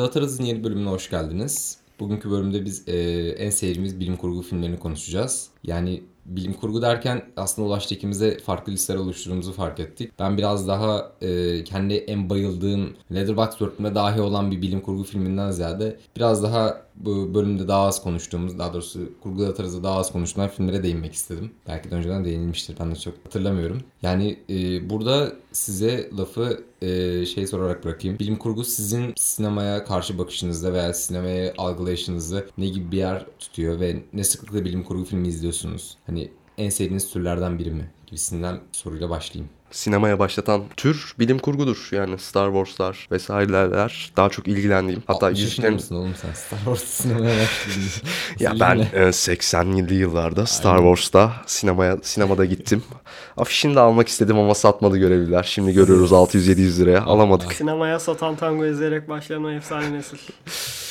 Dağıtarız'ın yeni bölümüne hoş geldiniz. Bugünkü bölümde biz e, en sevdiğimiz bilim kurgu filmlerini konuşacağız. Yani bilim kurgu derken aslında Ulaş ikimize farklı listeler oluşturduğumuzu fark ettik. Ben biraz daha e, kendi en bayıldığım Letterboxd dörtlüğüme dahi olan bir bilim kurgu filminden ziyade biraz daha bu bölümde daha az konuştuğumuz, daha doğrusu kurgu atarızda daha az konuşulan filmlere değinmek istedim. Belki de önceden değinilmiştir, ben de çok hatırlamıyorum. Yani e, burada size lafı e, şey sorarak bırakayım. Bilim kurgu sizin sinemaya karşı bakışınızda veya sinemaya algılayışınızda ne gibi bir yer tutuyor ve ne sıklıkla bilim kurgu filmi izliyorsunuz? Hani en sevdiğiniz türlerden biri mi? Gibisinden soruyla başlayayım sinemaya başlatan tür bilim kurgudur. Yani Star Wars'lar vesaireler daha çok ilgilendiğim. Hatta 60 Yüzüklerin... mısın oğlum sen Star Wars sinemaya başladın? ya ben e, 80'li yıllarda Star Aynen. Wars'ta sinemaya sinemada gittim. Afişini de almak istedim ama satmadı görevliler. Şimdi görüyoruz 600-700 liraya alamadık. Sinemaya satan tango izleyerek başlayan o efsane nesil.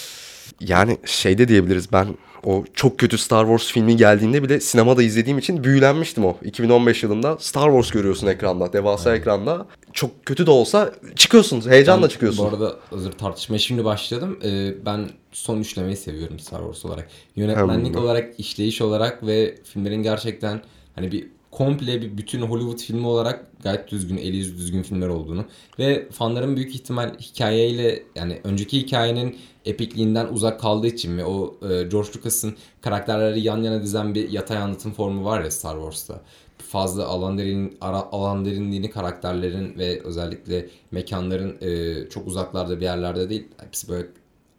Yani şey de diyebiliriz ben o çok kötü Star Wars filmi geldiğinde bile sinemada izlediğim için büyülenmiştim o. 2015 yılında Star Wars görüyorsun ekranda, devasa evet. ekranda. Çok kötü de olsa çıkıyorsunuz, heyecanla ben, çıkıyorsun. Bu arada hazır tartışmaya şimdi başladım. Ee, ben son üçlemeyi seviyorum Star Wars olarak. Yönetmenlik Hem olarak, işleyiş olarak ve filmlerin gerçekten hani bir komple bir bütün Hollywood filmi olarak gayet düzgün, eli yüzü düzgün filmler olduğunu ve fanların büyük ihtimal hikayeyle yani önceki hikayenin epikliğinden uzak kaldığı için ve o e, George Lucas'ın karakterleri yan yana dizen bir yatay anlatım formu var ya Star Wars'ta. Fazla alan, derin, ara, alan derinliğini karakterlerin ve özellikle mekanların e, çok uzaklarda bir yerlerde değil. Hepsi böyle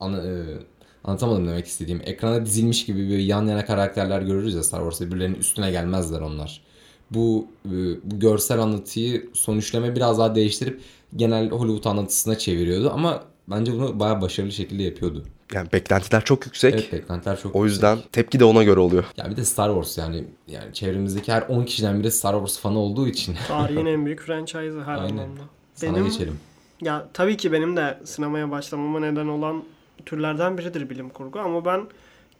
ana, e, anlatamadım demek istediğim. Ekrana dizilmiş gibi bir yan yana karakterler görürüz ya Star Wars'ta birbirlerinin üstüne gelmezler onlar bu, e, bu görsel anlatıyı sonuçlama biraz daha değiştirip genel Hollywood anlatısına çeviriyordu ama bence bunu bayağı başarılı şekilde yapıyordu. Yani beklentiler çok yüksek. Evet beklentiler çok O yüzden yüksek. tepki de ona göre oluyor. Ya bir de Star Wars yani yani çevremizdeki her 10 kişiden biri Star Wars fanı olduğu için. Tarihin en büyük franchise'ı her Aynen. anlamda. Sana benim, geçelim. Ya tabii ki benim de sinemaya başlamama neden olan türlerden biridir bilim kurgu ama ben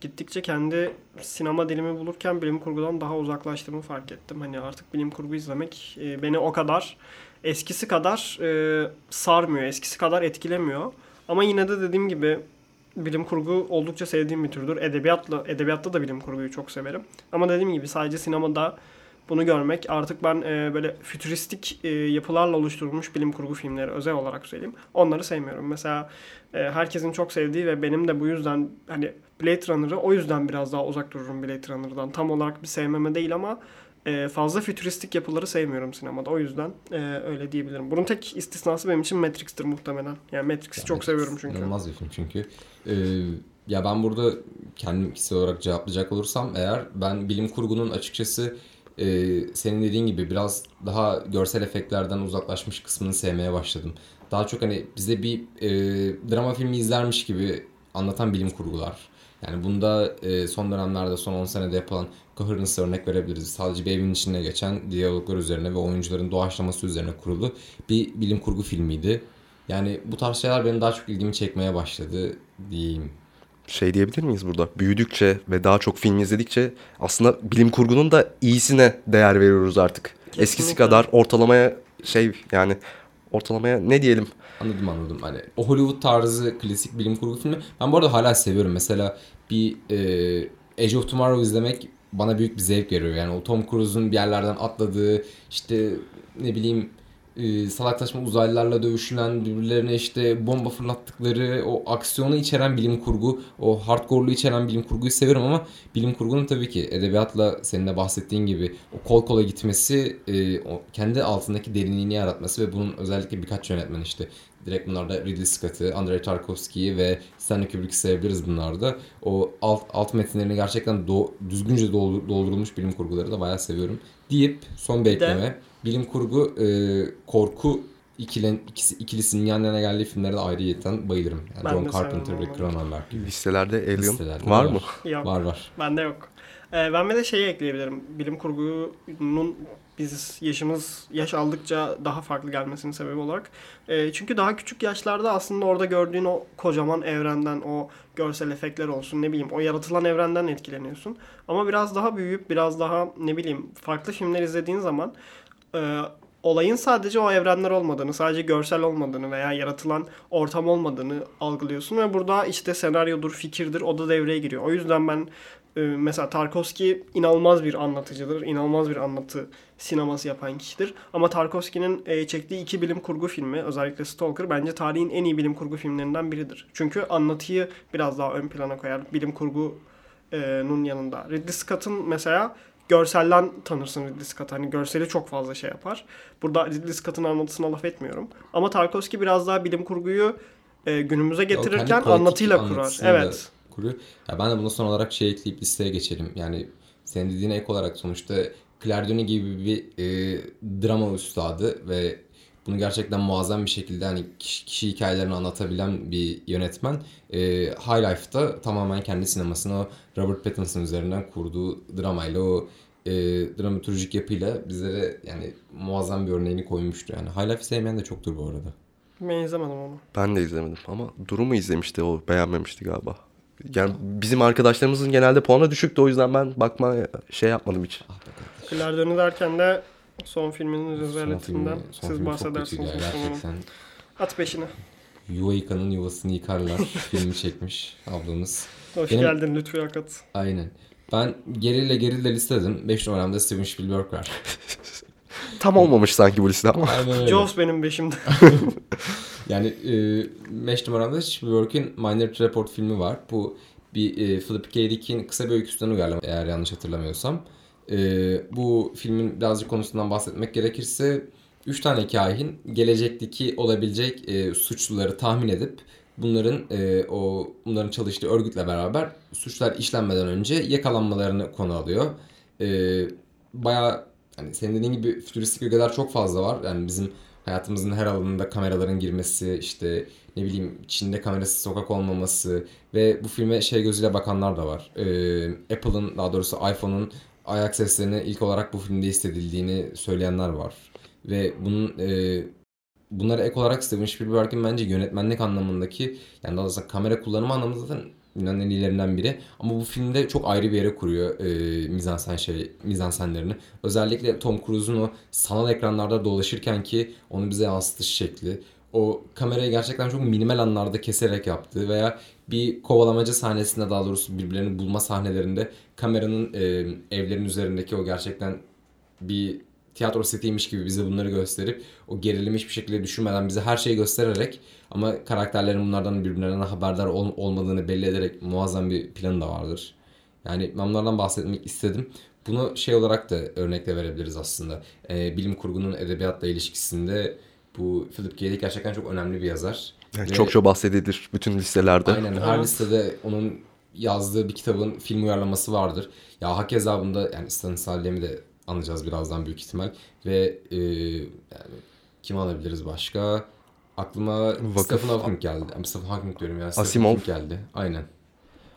gittikçe kendi sinema dilimi bulurken bilim kurgudan daha uzaklaştığımı fark ettim. Hani artık bilim kurgu izlemek e, beni o kadar eskisi kadar e, sarmıyor, eskisi kadar etkilemiyor. Ama yine de dediğim gibi bilim kurgu oldukça sevdiğim bir türdür. Edebiyatla edebiyatta da bilim kurguyu çok severim. Ama dediğim gibi sadece sinemada bunu görmek artık ben e, böyle fütüristik e, yapılarla oluşturulmuş bilim kurgu filmleri özel olarak söyleyeyim. Onları sevmiyorum. Mesela e, herkesin çok sevdiği ve benim de bu yüzden hani Blade Runner'ı o yüzden biraz daha uzak dururum Blade Runner'dan. Tam olarak bir sevmeme değil ama e, fazla fütüristik yapıları sevmiyorum sinemada. O yüzden e, öyle diyebilirim. Bunun tek istisnası benim için Matrix'tir muhtemelen. Yani Matrix'i çok Matrix seviyorum çünkü. İnanılmaz film çünkü. Ee, ya ben burada kendim kişisel olarak cevaplayacak olursam eğer ben bilim kurgunun açıkçası e, senin dediğin gibi biraz daha görsel efektlerden uzaklaşmış kısmını sevmeye başladım. Daha çok hani bize bir e, drama filmi izlermiş gibi anlatan bilim kurgular. Yani bunda e, son dönemlerde son 10 senede yapılan Coherence örnek verebiliriz. Sadece bir evin içinde geçen diyaloglar üzerine ve oyuncuların doğaçlaması üzerine kurulu bir bilim kurgu filmiydi. Yani bu tarz şeyler benim daha çok ilgimi çekmeye başladı diyeyim. Şey diyebilir miyiz burada? Büyüdükçe ve daha çok film izledikçe aslında bilim kurgunun da iyisine değer veriyoruz artık. Kesinlikle. Eskisi kadar ortalamaya şey yani ortalamaya ne diyelim Anladım anladım. Hani o Hollywood tarzı klasik bilim kurgu filmi. Ben bu arada hala seviyorum. Mesela bir e, Edge of Tomorrow izlemek bana büyük bir zevk veriyor. Yani o Tom Cruise'un bir yerlerden atladığı işte ne bileyim e, salaklaşma uzaylılarla dövüşülen birbirlerine işte bomba fırlattıkları o aksiyonu içeren bilim kurgu o hardcore'lu içeren bilim kurguyu seviyorum ama bilim kurgunun tabii ki edebiyatla senin de bahsettiğin gibi o kol kola gitmesi e, o kendi altındaki derinliğini yaratması ve bunun özellikle birkaç yönetmen işte direkt bunlarda Ridley Scott'ı, Andrei Tarkovsky'yi ve Stanley Kubrick'i sayabiliriz bunlarda. O alt, alt metinlerini gerçekten do, düzgünce doldurulmuş bilim kurguları da bayağı seviyorum. Deyip son bir ekleme. Bilim kurgu, e, korku ikilen, ikisi, ikilisinin yan yana geldiği filmlere de ayrıyeten bayılırım. Yani ben John Carpenter ve Cronenberg gibi. Listelerde Alien Listelerde var, var mı? Yok. Var var. Bende yok. Ee, ben bir de şeyi ekleyebilirim. Bilim kurgunun biz yaşımız yaş aldıkça daha farklı gelmesinin sebebi olarak. E, çünkü daha küçük yaşlarda aslında orada gördüğün o kocaman evrenden, o görsel efektler olsun ne bileyim o yaratılan evrenden etkileniyorsun. Ama biraz daha büyüyüp biraz daha ne bileyim farklı filmler izlediğin zaman e, olayın sadece o evrenler olmadığını, sadece görsel olmadığını veya yaratılan ortam olmadığını algılıyorsun ve burada işte senaryodur, fikirdir o da devreye giriyor. O yüzden ben e, mesela Tarkovski inanılmaz bir anlatıcıdır, inanılmaz bir anlatı sineması yapan kişidir. Ama Tarkovski'nin e, çektiği iki bilim kurgu filmi, özellikle Stalker bence tarihin en iyi bilim kurgu filmlerinden biridir. Çünkü anlatıyı biraz daha ön plana koyar bilim kurgunun yanında. Ridley Scott'ın mesela görselden tanırsın Ridley Scott. Hani görseli çok fazla şey yapar. Burada Ridley Scott'ın anlatısına laf etmiyorum. Ama Tarkovski biraz daha bilim kurguyu e, günümüze getirirken anlatıyla kurar. Evet. Kuruyor. Ya ben de bunu son olarak şey ekleyip listeye geçelim. Yani senin dediğine ek olarak sonuçta Claire Denis gibi bir e, drama üstadı ve bunu gerçekten muazzam bir şekilde hani kişi, kişi hikayelerini anlatabilen bir yönetmen. E, High Life'da tamamen kendi sinemasını o Robert Pattinson üzerinden kurduğu dramayla o e, dramaturjik yapıyla bizlere yani muazzam bir örneğini koymuştu. Yani High Life'ı sevmeyen de çoktur bu arada. Ben izlemedim onu. Ben de izlemedim ama Durum'u izlemişti o beğenmemişti galiba. Yani bizim arkadaşlarımızın genelde puanı düşüktü o yüzden ben bakma şey yapmadım hiç. Ah be kardeşim. Derken de son filminin rezaletinden filmi- son siz filmi çok kötüydü bahsedersiniz. gerçekten. At peşine. Yuva yıkanın yuvasını yıkarlar filmi çekmiş ablamız. Hoş Benim- geldin Lütfü Akat. Aynen. Ben geriyle geriyle listeledim. 5 numaramda Steven Spielberg var. Tam olmamış sanki bu liste ama. Jaws benim beşimde. Yani 5 numaramda Spielberg'in Minority Report filmi var. Bu bir e, Philip K. Dick'in kısa bir öyküsünden uyarlama eğer yanlış hatırlamıyorsam. E, bu filmin birazcık konusundan bahsetmek gerekirse 3 tane kahin gelecekteki olabilecek e, suçluları tahmin edip bunların e, o bunların çalıştığı örgütle beraber suçlar işlenmeden önce yakalanmalarını konu alıyor. E, bayağı hani senin dediğin gibi fütüristik ögeler çok fazla var. Yani bizim hayatımızın her alanında kameraların girmesi, işte ne bileyim Çin'de kamerası sokak olmaması ve bu filme şey gözüyle bakanlar da var. Ee, Apple'ın daha doğrusu iPhone'un ayak seslerini ilk olarak bu filmde hissedildiğini söyleyenler var. Ve bunun e, bunlara ek olarak Steven Spielberg'in bence yönetmenlik anlamındaki yani daha doğrusu kamera kullanımı anlamında zaten dünyanın en iyilerinden biri. Ama bu filmde çok ayrı bir yere kuruyor e, mizansen şey mizansenlerini. Özellikle Tom Cruise'un o sanal ekranlarda dolaşırken ki onu bize yansıtış şekli. O kamerayı gerçekten çok minimal anlarda keserek yaptığı veya bir kovalamaca sahnesinde daha doğrusu birbirlerini bulma sahnelerinde kameranın e, evlerin üzerindeki o gerçekten bir tiyatro setiymiş gibi bize bunları gösterip o gerilimi hiçbir şekilde düşünmeden bize her şeyi göstererek ama karakterlerin bunlardan birbirlerinden haberdar ol- olmadığını belli ederek muazzam bir planı da vardır. Yani ben bunlardan bahsetmek istedim. Bunu şey olarak da örnekle verebiliriz aslında. Ee, bilim kurgunun edebiyatla ilişkisinde bu Philip K. Dick gerçekten çok önemli bir yazar. Yani Ve- çok çok bahsedilir bütün listelerde. Aynen her Evet. listede onun yazdığı bir kitabın film uyarlaması vardır. Ya hakeza bunda yani Stanisław Lem'i de anacağız birazdan büyük ihtimal. Ve e, yani kim alabiliriz başka? Aklıma Vakıf- Stephen Hawking geldi. Yani Stephen Hawking diyorum ya. Asimov. Hawking geldi. Aynen.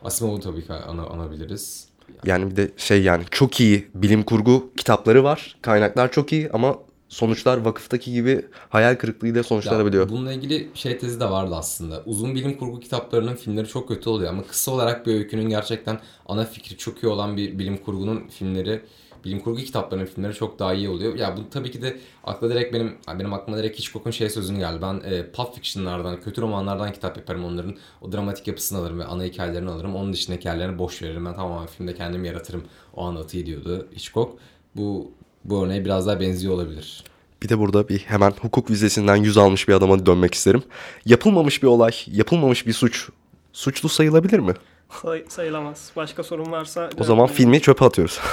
Asimov'u tabii ki ana, anabiliriz. Yani bir de şey yani çok iyi bilim kurgu kitapları var. Kaynaklar çok iyi ama sonuçlar vakıftaki gibi hayal kırıklığıyla sonuçlanabiliyor. bununla ilgili şey tezi de vardı aslında. Uzun bilim kurgu kitaplarının filmleri çok kötü oluyor ama kısa olarak bir öykünün gerçekten ana fikri çok iyi olan bir bilim kurgunun filmleri, bilim kurgu kitaplarının filmleri çok daha iyi oluyor. Ya bu tabii ki de akla direkt benim benim aklıma direkt Hitchcock'un şey sözünü geldi. Ben e, Pulp Fiction'lardan, kötü romanlardan kitap yaparım onların. O dramatik yapısını alırım ve ana hikayelerini alırım. Onun dışındaki hikayelerini boş veririm. Ben tamamen filmde kendim yaratırım. O anlatıyı diyordu Hitchcock. Bu bu örneğe biraz daha benziyor olabilir. Bir de burada bir hemen hukuk vizesinden yüz almış bir adama dönmek isterim. Yapılmamış bir olay, yapılmamış bir suç suçlu sayılabilir mi? Say- sayılamaz. Başka sorun varsa... O zaman filmi çöpe atıyoruz.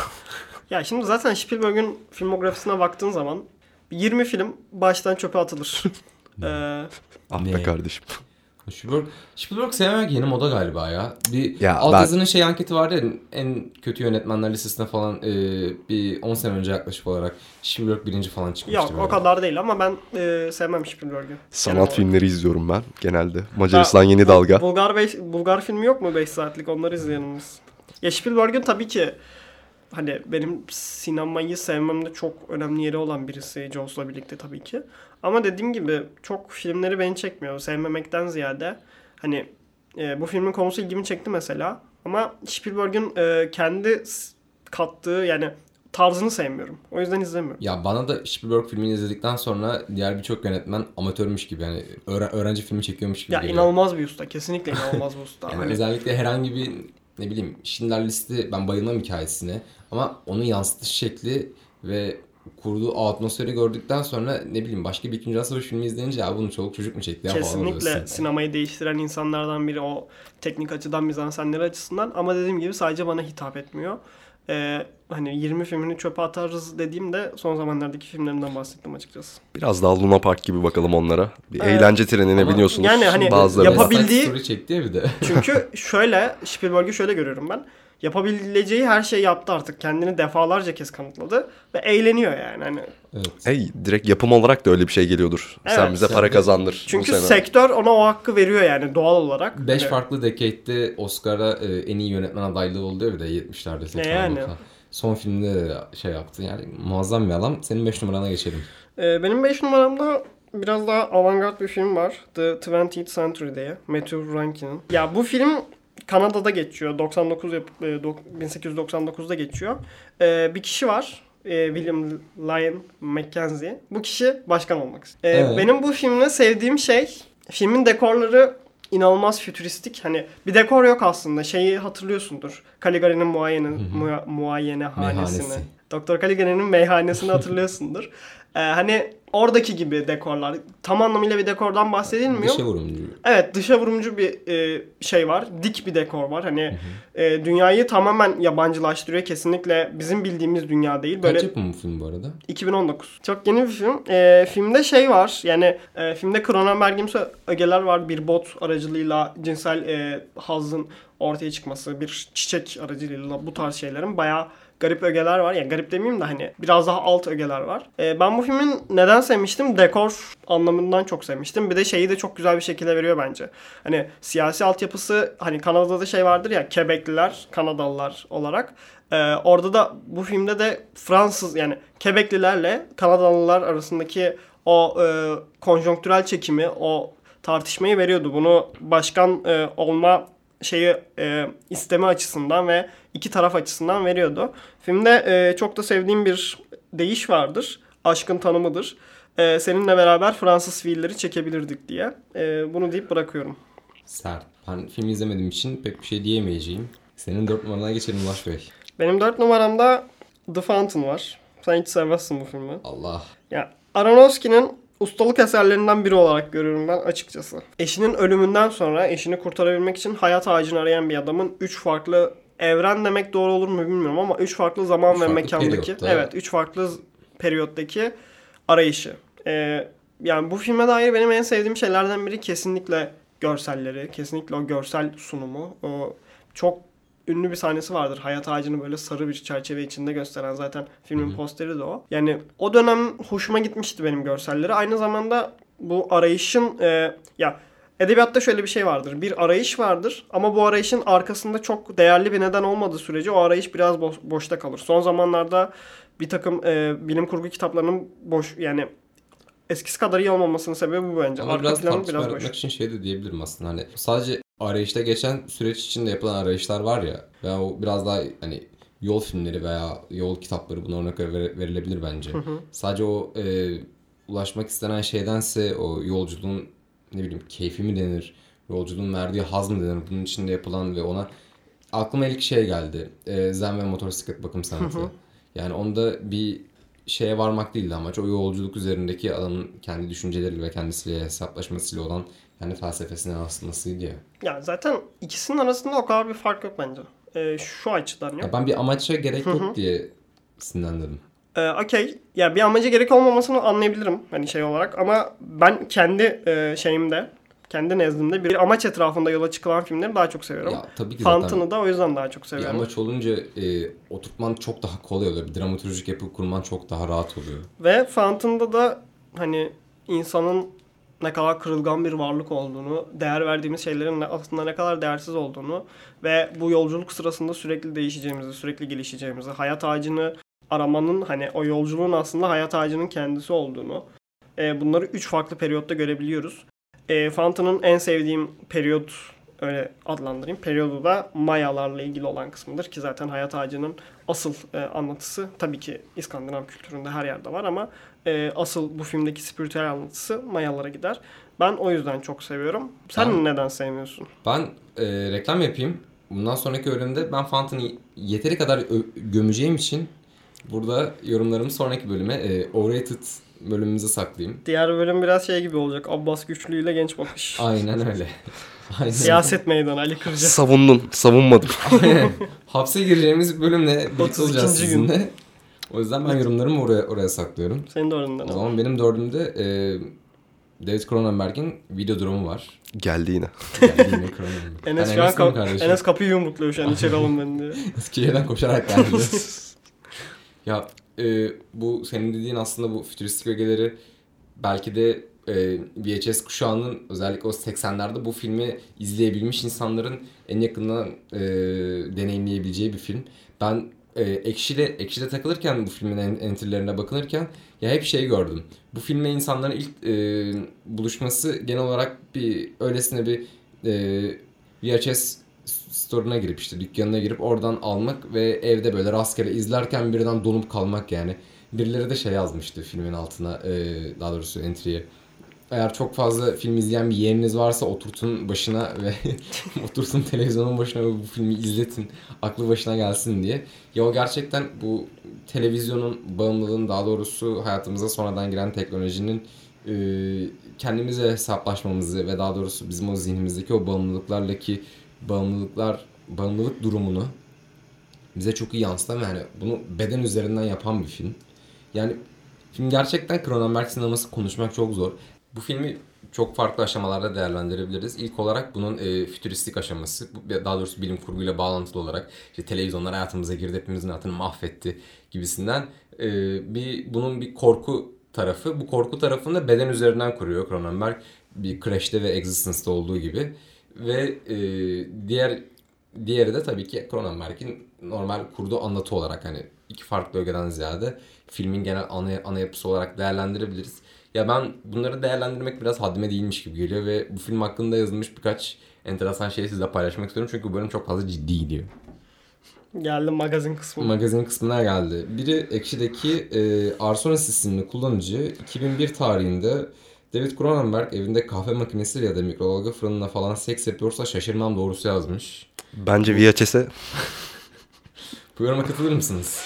Ya şimdi zaten Spielberg'ün filmografisine baktığın zaman 20 film baştan çöpe atılır. ee, ah be kardeşim. Spielberg, Spielberg sevmek yeni moda galiba ya. Bir Ya alt ben- yazının şey anketi vardı ya en kötü yönetmenler listesine falan e, bir 10 sene önce yaklaşık olarak Spielberg birinci falan çıkmıştı. yok o kadar değil ama ben e, sevmem Spielberg'ü. Genel Sanat olarak. filmleri izliyorum ben genelde. Macaristan Yeni Bu- Dalga. Bulgar, beş, Bulgar filmi yok mu 5 saatlik? Onları izleyelim biz. Ya Spielberg'ün tabii ki hani benim sinemayı sevmemde çok önemli yeri olan birisi Jaws'la birlikte tabii ki. Ama dediğim gibi çok filmleri beni çekmiyor. Sevmemekten ziyade hani e, bu filmin konusu ilgimi çekti mesela. Ama Spielberg'ün e, kendi kattığı yani tarzını sevmiyorum. O yüzden izlemiyorum. Ya bana da Spielberg filmini izledikten sonra diğer birçok yönetmen amatörmüş gibi yani öğren- öğrenci filmi çekiyormuş gibi Ya geliyor. inanılmaz bir usta. Kesinlikle inanılmaz bir usta. Yani Hani- özellikle herhangi bir ne bileyim Schindler List'i ben bayılmam hikayesine ama onun yansıtış şekli ve kurduğu atmosferi gördükten sonra ne bileyim başka bir ikinci Dünya Savaşı filmi izleyince ya bunu çoluk çocuk mu çekti ya? Kesinlikle sinemayı değiştiren insanlardan biri o teknik açıdan mizansenleri açısından. Ama dediğim gibi sadece bana hitap etmiyor. Ee, hani 20 filmini çöpe atarız dediğimde son zamanlardaki filmlerinden bahsettim açıkçası. Biraz daha Luna Park gibi bakalım onlara. Bir Evet. eğlence trenine Ama biniyorsunuz. yani hani Bazıları yapabildiği- Story çekti ya bir de. Çünkü şöyle Spielberg'i şöyle görüyorum ben. Yapabileceği her şeyi yaptı artık. Kendini defalarca kez kanıtladı ve eğleniyor yani. Hani evet. Hey, direkt yapım olarak da öyle bir şey geliyordur. Sen Evet, bize sen para de- kazandır çünkü sektör ona o hakkı veriyor yani doğal olarak. 5 Hani- farklı decade'de Oscar'a e, en iyi yönetmen adaylığı oldu ya bir de 70'lerde 80'lerde. yani? falan. Son filmde de şey yaptı yani muazzam bir adam. Senin 5 numarana geçelim. Ee, benim 5 numaramda biraz daha avantgard bir film var. The 20th Century diye. Matthew Rankin'in. Ya bu film Kanada'da geçiyor. 99 yap- e, dok- 1899'da geçiyor. Ee, bir kişi var. Ee, William Lyon Mackenzie. Bu kişi başkan olmak istiyor. Ee, Evet. Benim bu filmde sevdiğim şey filmin dekorları inanılmaz fütüristik. Hani bir dekor yok aslında. Şeyi hatırlıyorsundur. Caligari'nin muayene, mua- muayenehanesini. Meyhanesi. Doktor Caligari'nin meyhanesini hatırlıyorsundur. Ee, hani oradaki gibi dekorlar. Tam anlamıyla bir dekordan bahsedilmiyor. Dışa vurumcu. Evet dışa vurumcu bir e, şey var. Dik bir dekor var. Hani e, dünyayı tamamen yabancılaştırıyor. Kesinlikle bizim bildiğimiz dünya değil. Böyle Kaç yapımı bu film bu arada? 2019. Çok yeni bir film. E, filmde şey var. Yani e, filmde Cronenberg'imsi ögeler var. Bir bot aracılığıyla cinsel e, hazın ortaya çıkması, bir çiçek aracılığıyla bu tarz şeylerin bayağı garip ögeler var. Yani garip demeyeyim de hani biraz daha alt ögeler var. E, ben bu filmin neden sevmiştim? Dekor anlamından çok sevmiştim. Bir de şeyi de çok güzel bir şekilde veriyor bence. Hani siyasi altyapısı hani Kanada'da şey vardır ya Quebecliler, Kanadalılar olarak. Ee, orada da bu filmde de Fransız yani Quebeclilerle Kanadalılar arasındaki o e, konjonktürel çekimi, o tartışmayı veriyordu. Bunu başkan e, olma şeyi e, isteme açısından ve iki taraf açısından veriyordu. Filmde e, çok da sevdiğim bir deyiş vardır. Aşkın tanımıdır. E, seninle beraber Fransız fiilleri çekebilirdik diye. E, bunu deyip bırakıyorum. Sert. Ben filmi izlemediğim için pek bir şey diyemeyeceğim. Senin 4 numarana geçelim Ulaş Bey. Benim dört numaramda The Fountain var. Sen hiç sevmezsin bu filmi. Allah. Ya Aronofsky'nin ustalık eserlerinden biri olarak görüyorum ben açıkçası. Eşinin ölümünden sonra eşini kurtarabilmek için hayat ağacını arayan bir adamın 3 farklı evren demek doğru olur mu bilmiyorum ama 3 farklı zaman Üç ve farklı mekandaki periyotta. evet 3 farklı periyottaki arayışı. Ee, yani bu filme dair benim en sevdiğim şeylerden biri kesinlikle görselleri, kesinlikle o görsel sunumu. O çok ünlü bir sahnesi vardır. Hayat ağacını böyle sarı bir çerçeve içinde gösteren zaten filmin posteri de o. Yani o dönem hoşuma gitmişti benim görselleri. Aynı zamanda bu arayışın e, ya edebiyatta şöyle bir şey vardır. Bir arayış vardır ama bu arayışın arkasında çok değerli bir neden olmadığı sürece o arayış biraz boş- boşta kalır. Son zamanlarda bir takım e, bilim kurgu kitaplarının boş yani eskisi kadar iyi olmamasının sebebi bu bence. Ama Arka biraz planı biraz boş. için şey de diyebilirim aslında. Hani sadece arayışta geçen süreç içinde yapılan arayışlar var ya. Veya o biraz daha hani yol filmleri veya yol kitapları buna örnek ver- verilebilir bence. Sadece o e, ulaşmak istenen şeydense o yolculuğun ne bileyim keyfi mi denir? Yolculuğun verdiği haz mı denir? Bunun içinde yapılan ve ona aklıma ilk şey geldi. E, zen ve motosiklet bakım sanatı. Yani onda bir şeye varmak değildi amaç. O yolculuk üzerindeki adamın kendi düşünceleriyle ve kendisiyle hesaplaşmasıyla olan kendi felsefesine yansıtmasıydı ya. Ya zaten ikisinin arasında o kadar bir fark yok bence. E, şu açıdan yok. ya ben bir amaça gerek yok diye sinirlendim. Ee, Okey. Ya bir amaca gerek olmamasını anlayabilirim hani şey olarak ama ben kendi e, şeyimde, kendi nezdimde bir amaç etrafında yola çıkılan filmleri daha çok seviyorum. Ya tabii ki Fountain'ı da o yüzden daha çok bir seviyorum. amaç olunca e, oturtman çok daha kolay oluyor. Bir dramaturjik yapı kurman çok daha rahat oluyor. Ve Fountain'da da hani insanın ne kadar kırılgan bir varlık olduğunu, değer verdiğimiz şeylerin aslında ne kadar değersiz olduğunu ve bu yolculuk sırasında sürekli değişeceğimizi, sürekli gelişeceğimizi, hayat ağacını aramanın hani o yolculuğun aslında hayat ağacının kendisi olduğunu e, bunları üç farklı periyotta görebiliyoruz. E, Fountain'ın en sevdiğim periyot öyle adlandırayım. Periyodu da Mayalarla ilgili olan kısmıdır ki zaten hayat ağacının asıl e, anlatısı tabii ki İskandinav kültüründe her yerde var ama e, asıl bu filmdeki spiritüel anlatısı Mayalara gider. Ben o yüzden çok seviyorum. Sen Ben- neden sevmiyorsun? Ben e, reklam yapayım. Bundan sonraki bölümde ben Fountain'ı yeteri kadar gömeceğim için burada yorumlarımı sonraki bölüme e, overrated bölümümüze saklayayım. Diğer bölüm biraz şey gibi olacak. Abbas Güçlü ile genç bakış. Aynen öyle. Aynen. Siyaset meydanı Ali Kırca. Savundun, savunmadım. Aynen. Hapse gireceğimiz bölümle birlikte 32. olacağız gün. sizinle. O yüzden ben yorumlarımı oraya oraya saklıyorum. Senin de önünden O ama. zaman benim dördümde e, David Cronenberg'in video durumu var. Geldi yine. Yani yine Cronenberg. Enes an Enes'im kap-. Enes kapıyı yumrukluyor şu an içeri alın beni diye. Eskişehir'den koşarak geldi. Ya e, bu senin dediğin aslında bu fütüristik ögeleri belki de e, VHS kuşağının özellikle o 80'lerde bu filmi izleyebilmiş insanların en yakından e, deneyimleyebileceği bir film. Ben e, Ekşi'de, Ekşi'de takılırken bu filmin en- entry'lerine bakınırken ya hep şey gördüm. Bu filmle insanların ilk e, buluşması genel olarak bir öylesine bir e, VHS store'una girip işte dükkanına girip oradan almak ve evde böyle rastgele izlerken birden donup kalmak yani. Birileri de şey yazmıştı filmin altına e, daha doğrusu entry'ye. Eğer çok fazla film izleyen bir yeğeniniz varsa oturtun başına ve oturtun televizyonun başına ve bu filmi izletin. Aklı başına gelsin diye. Ya o gerçekten bu televizyonun bağımlılığın daha doğrusu hayatımıza sonradan giren teknolojinin e, kendimize hesaplaşmamızı ve daha doğrusu bizim o zihnimizdeki o bağımlılıklarla bağımlılıklar bağımlılık durumunu bize çok iyi yansıtan ve yani bunu beden üzerinden yapan bir film. Yani film gerçekten Cronenberg sineması konuşmak çok zor. Bu filmi çok farklı aşamalarda değerlendirebiliriz. İlk olarak bunun e, fütüristik aşaması, daha doğrusu bilim kurguyla bağlantılı olarak işte televizyonlar hayatımıza girdi, hepimizin hayatını mahvetti gibisinden e, bir bunun bir korku tarafı. Bu korku tarafını da beden üzerinden kuruyor Cronenberg. Bir Crash'te ve Existence'da olduğu gibi. Ve e, diğer diğeri de tabii ki Cronenberg'in normal kurduğu anlatı olarak hani iki farklı ögeden ziyade filmin genel ana, ana yapısı olarak değerlendirebiliriz. Ya ben bunları değerlendirmek biraz haddime değilmiş gibi geliyor ve bu film hakkında yazılmış birkaç enteresan şeyi sizle paylaşmak istiyorum. Çünkü bu bölüm çok fazla ciddi gidiyor. Geldim magazin kısmı. Magazin kısmına geldi. Biri Ekşi'deki e, Arsonis isimli kullanıcı 2001 tarihinde David Cronenberg evinde kahve makinesi ya da mikrodalga fırınına falan seks yapıyorsa şaşırmam doğrusu yazmış. Bence VHS'e Bu yoruma katılır mısınız?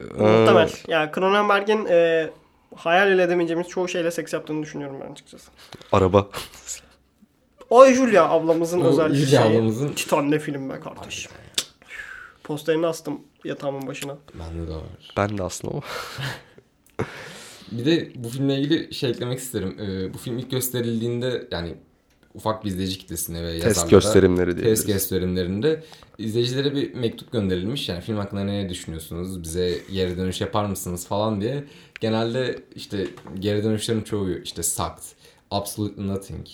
Muhtemel. Ya Cronenberg'in e, hayal bile edemeyeceğimiz çoğu şeyle seks yaptığını düşünüyorum ben açıkçası. araba. O Julia ablamızın O özel Julia şeyi. ablamızın- Titan ne film be kardeşim. Posterini astım yatağımın başına. Bende de var. Ben de aslında ama. Bir de bu filmle ilgili şey eklemek isterim. Ee, bu film ilk gösterildiğinde yani ufak bir izleyici kitlesine ve Test yazarlara gösterimleri diyebiliriz. test gösterimlerinde izleyicilere bir mektup gönderilmiş. Yani film hakkında ne düşünüyorsunuz? Bize geri dönüş yapar mısınız falan diye. Genelde işte geri dönüşlerin çoğu işte sucked, absolutely nothing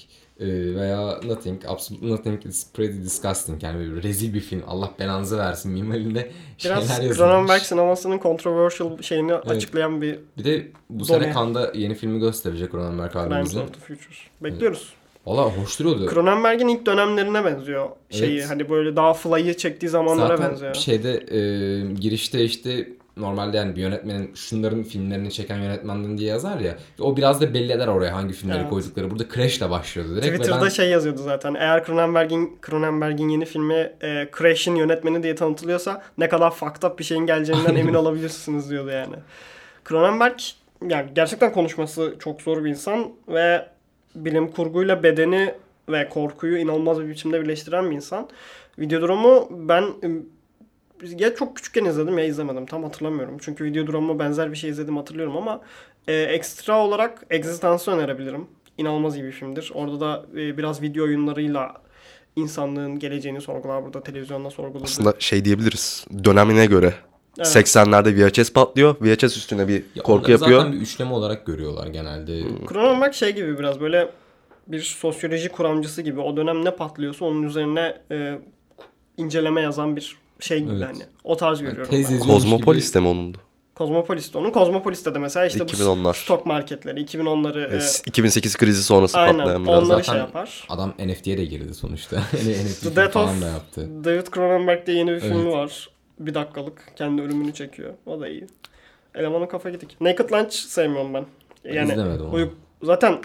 veya nothing, absolutely nothing is pretty disgusting. Yani böyle rezil bir film. Allah belanızı versin minvalinde şeyler Biraz yazılmış. Cronenberg sinemasının controversial şeyini açıklayan bir Bir de bu Done. sene Cannes'da yeni filmi gösterecek Cronenberg Crimes abimizin. of the Futures. Bekliyoruz. Valla hoş duruyordu. Cronenberg'in ilk dönemlerine benziyor. Şeyi Evet. hani böyle daha fly'ı çektiği zamanlara Zaten benziyor. şeyde e, girişte işte normalde yani bir yönetmenin şunların filmlerini çeken yönetmenden diye yazar ya. O biraz da belli eder oraya hangi filmleri Evet. koydukları. Burada Crash'le başlıyordu direkt. Twitter'da ben- şey yazıyordu zaten. Eğer Cronenberg'in Cronenberg'in yeni filmi e, Crash'in yönetmeni diye tanıtılıyorsa ne kadar fucked up bir şeyin geleceğinden emin olabilirsiniz diyordu yani. Cronenberg yani gerçekten konuşması çok zor bir insan ve bilim kurguyla bedeni ve korkuyu inanılmaz bir biçimde birleştiren bir insan. Videodromu ben ım, ya çok küçükken izledim ya izlemedim tam hatırlamıyorum. Çünkü Videodrom'la benzer bir şey izledim hatırlıyorum ama e, ekstra olarak Existence'ı önerebilirim. İnanılmaz iyi bir filmdir. Orada da e, biraz video oyunlarıyla insanlığın geleceğini sorgular. Burada televizyonda sorguladı. Aslında şey diyebiliriz. Dönemine göre. Evet. 80'lerde VHS patlıyor. VHS üstüne bir Ya korku yapıyor. Zaten bir üçleme olarak görüyorlar genelde. Cronenberg şey gibi biraz böyle bir sosyoloji kuramcısı gibi. O dönem ne patlıyorsa onun üzerine e, inceleme yazan bir şey gibi Evet. hani. O tarz Yani görüyorum tez ben. yazıyormuş Kozmopolis de mi onundu? Kozmopolis'te onun. Kozmopolis'te de mesela işte 2010'lar. bu stok marketleri, 2010'ları e, 2008 krizi sonrası aynen patlayan biraz. onları Zaten- şey yapar. Adam NFT'ye de girdi sonuçta. NFT Death falan of da yaptı. David Cronenberg'de yeni bir Evet. filmi var. Bir dakikalık. Kendi ölümünü çekiyor. O da iyi. Elemanın kafa gidik. Naked Lunch sevmiyorum ben. Yani İzlemedim onu. uy- zaten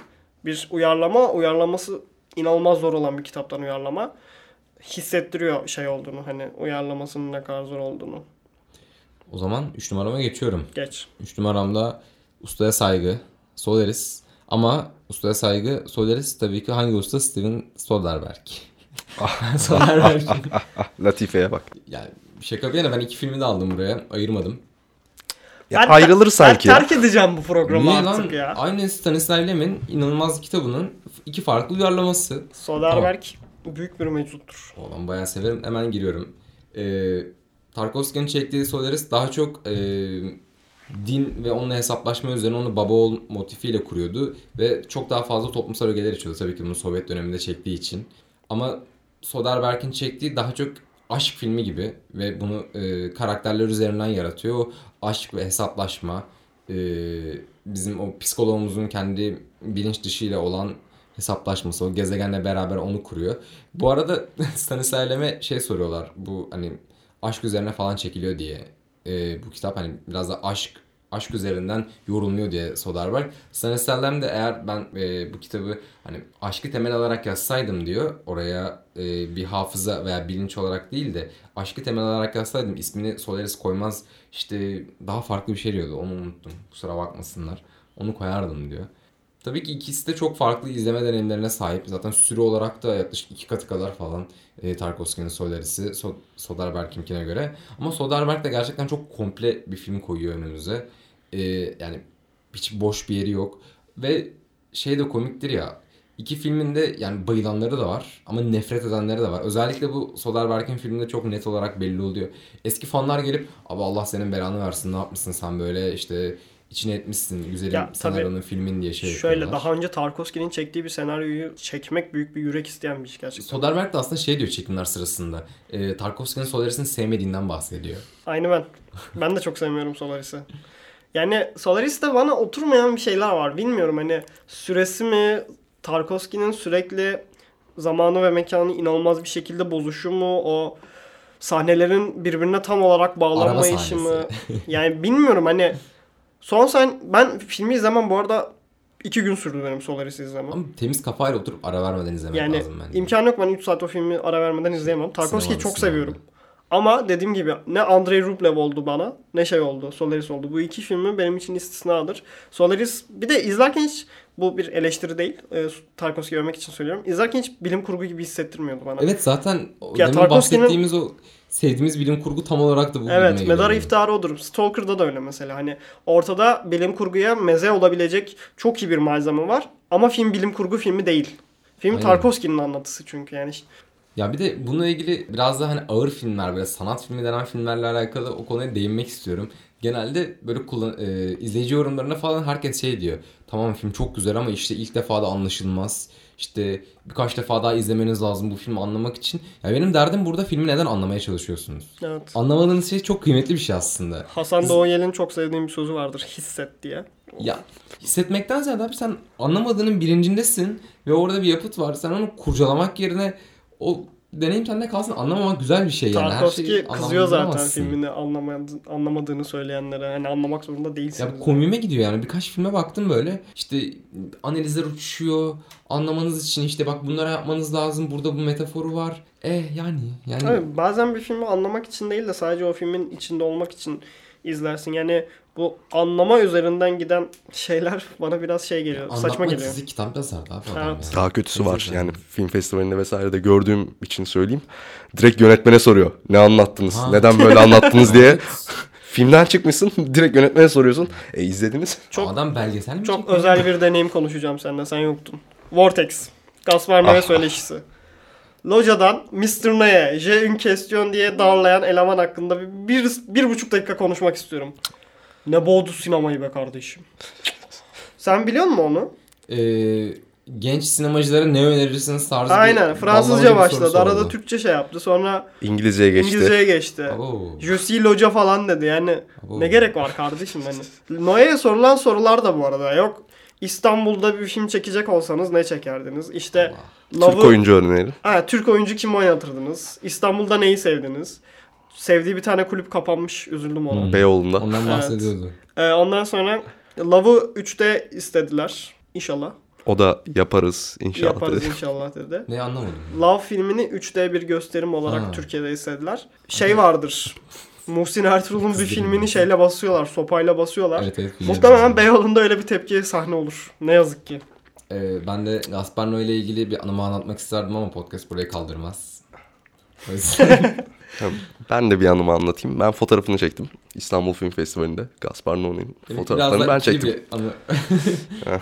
bir uyarlama, uyarlaması inanılmaz zor olan bir kitaptan uyarlama. Hissettiriyor şey olduğunu hani uyarlamasının ne kadar zor olduğunu. O zaman 3 numarama geçiyorum. Geç. 3 numaramda ustaya saygı, Solaris. Ama ustaya saygı, Solaris tabii ki hangi usta? Steven Soderbergh. Soderbergh. Latife'ye bak. yani şaka bir yana ben iki filmi de aldım buraya. Ayırmadım. Ya Ben- ayrılır sanki Ben ya. terk edeceğim bu programı Niye artık lan? ya. Aynı Stanislav Lem'in inanılmaz kitabının iki farklı uyarlaması. Soderbergh büyük bir meczuptur. O ben bayağı severim. Hemen giriyorum. Ee, Tarkovski'nin çektiği Solaris daha çok e, din ve onunla hesaplaşma üzerine onu baba oğul motifiyle kuruyordu. Ve çok daha fazla toplumsal ögeler içiyordu. Tabii ki bunu Sovyet döneminde çektiği için. Ama Soderbergh'in çektiği daha çok aşk filmi gibi ve bunu e, karakterler üzerinden yaratıyor. Aşk ve hesaplaşma, e, bizim o psikologumuzun kendi bilinç dışıyla olan hesaplaşması, o gezegenle beraber onu kuruyor. Bu arada Stanislav Lem'e şey soruyorlar. Bu hani aşk üzerine falan çekiliyor diye. e, bu kitap hani biraz da aşk aşk üzerinden yorumluyor diye Soderbergh. Stanislav Lem de eğer ben e, bu kitabı hani aşkı temel alarak yazsaydım diyor. Oraya e, bir hafıza veya bilinç olarak değil de aşkı temel alarak yazsaydım ismini Solaris koymaz işte daha farklı bir şey diyordu. Onu unuttum. Kusura bakmasınlar. Onu koyardım diyor. Tabii ki ikisi de çok farklı izleme deneyimlerine sahip. Zaten süre olarak da yaklaşık iki katı kadar falan e, Tarkovski'nin Solaris'i so- Soderbergh'inkine göre. Ama Soderbergh de gerçekten çok komple bir film koyuyor önümüze. E, yani hiç boş bir yeri yok. Ve şey de komiktir ya. İki filmin de yani bayılanları da var ama nefret edenleri de var. Özellikle bu Soderbergh'in filminde çok net olarak belli oluyor. Eski fanlar gelip abi Allah senin belanı versin ne yapmışsın sen böyle işte içine etmişsin güzelim Ya, senaryonun filmin diye şey Şöyle yapıyorlar. daha önce Tarkovski'nin çektiği bir senaryoyu çekmek büyük bir yürek isteyen bir iş gerçekten. Soderbergh de aslında şey diyor çekimler sırasında. E, Tarkovski'nin Solaris'ini sevmediğinden bahsediyor. Aynı ben. Ben de çok sevmiyorum Solaris'i. Yani Solaris'te bana oturmayan bir şeyler var. Bilmiyorum hani süresi mi, Tarkovski'nin sürekli zamanı ve mekanı inanılmaz bir şekilde bozuşu mu, o sahnelerin birbirine tam olarak bağlanmayışı mı? sahnesi. Yani bilmiyorum hani son sahne ben filmi izlemem bu arada iki gün sürdü benim Solaris'i izlemem. Ama temiz kafayla oturup ara vermeden izlemek Yani lazım bence. imkanı yok ben 3 saat o filmi ara vermeden izleyemem. Tarkovski'yi çok seviyorum. Ama dediğim gibi ne Andrei Rublev oldu bana ne şey oldu Solaris oldu. Bu iki filmi benim için istisnadır. Solaris bir de izlerken hiç bu bir eleştiri değil. E, Tarkovski'yi övmek için söylüyorum. İzlerken hiç bilim kurgu gibi hissettirmiyordu bana. Evet zaten Ya demin bahsettiğimiz o sevdiğimiz bilim kurgu tam olarak da bu Evet, gibime Medar geliyor. iftiharı odur. Stalker'da da öyle mesela. Hani ortada bilim kurguya meze olabilecek çok iyi bir malzeme var. Ama film bilim kurgu filmi değil. Film Aynen. Tarkovski'nin anlatısı çünkü yani. Ya bir de bununla ilgili biraz da hani ağır filmler böyle sanat filmi denen filmlerle alakalı o konuya değinmek istiyorum. Genelde böyle kullan, e, izleyici yorumlarına falan herkes şey diyor. Tamam film çok güzel ama işte ilk defa da anlaşılmaz. İşte birkaç defa daha izlemeniz lazım bu filmi anlamak için. Ya benim derdim burada filmi neden anlamaya çalışıyorsunuz? Evet. Anlamadığınız şey çok kıymetli bir şey aslında. Hasan Doğayel'in çok sevdiğim bir sözü vardır. Hisset diye. Ya hissetmekten ziyade abi sen anlamadığının bilincindesin ve orada bir yapıt var. Sen onu kurcalamak yerine o deneyim sende kalsın. Anlamamak güzel bir şey yani. Tarkovski kızıyor zaten filmini anlamadığını, anlamadığını söyleyenlere. Hani anlamak zorunda değilsin. Ya komiğime gidiyor yani. Birkaç filme baktım böyle. İşte analizler uçuşuyor. Anlamanız için işte bak bunları yapmanız lazım. Burada bu metaforu var. Eh yani. Yani Evet, bazen bir filmi anlamak için değil de sadece o filmin içinde olmak için izlersin. Yani bu anlama üzerinden giden şeyler bana biraz şey geliyor. saçma anlatma geliyor. dizi kitap yazardı abi adam Evet. yani. Daha kötüsü var. Gerçekten. Yani film festivalinde vesaire de gördüğüm için söyleyeyim. Direkt yönetmene soruyor. Ne anlattınız? Ha. Neden böyle anlattınız diye. Filmden çıkmışsın. Direkt yönetmene soruyorsun. E izlediniz. Çok Adam belgesel mi çok özel bir deneyim konuşacağım seninle. Sen yoktun. Vortex. Gaspar Noé Ah. söyleşisi. Locadan Mr. Neye, J une question diye darlayan eleman hakkında bir, bir, bir buçuk dakika konuşmak istiyorum. Ne boğdu sinemayı be kardeşim. Sen biliyor musun onu? Ee, genç sinemacılara ne önerirsiniz tarzı bir Aynen ballamacı Fransızca bir başladı. Arada. Türkçe şey yaptı. Sonra İngilizceye geçti. İngilizceye geçti. Abo. Juicy Loca falan dedi. Yani Abo. ne gerek var kardeşim hani. Noe'ye sorulan sorular da bu arada yok. İstanbul'da bir film çekecek olsanız ne çekerdiniz? İşte Türk Love'ı- oyuncu örneği. Ha, Türk oyuncu kim oynatırdınız? İstanbul'da neyi sevdiniz? Sevdiği bir tane kulüp kapanmış. Üzüldüm ona. Beyoğlu'nda. Ondan Evet. bahsediyordu. Ee, ondan sonra Love'ı 3'te istediler. İnşallah. O da yaparız inşallah Yaparız dedi. inşallah dedi. Ne anlamadım. Love filmini 3D bir gösterim olarak Ha. Türkiye'de istediler. Şey vardır. Muhsin Ertuğrul'un bir filmini şeyle basıyorlar. Sopayla basıyorlar. Evet evet. Muhtemelen Beyoğlu'nda öyle bir tepkiye sahne olur. Ne yazık ki. Ee, ben de Gaspar Noé ile ilgili bir anımı anlatmak isterdim ama podcast burayı kaldırmaz. Ben de bir anımı anlatayım. Ben fotoğrafını çektim. İstanbul Film Festivali'nde. Gaspar Noé'nin fotoğraflarını biraz da ben çektim. anı.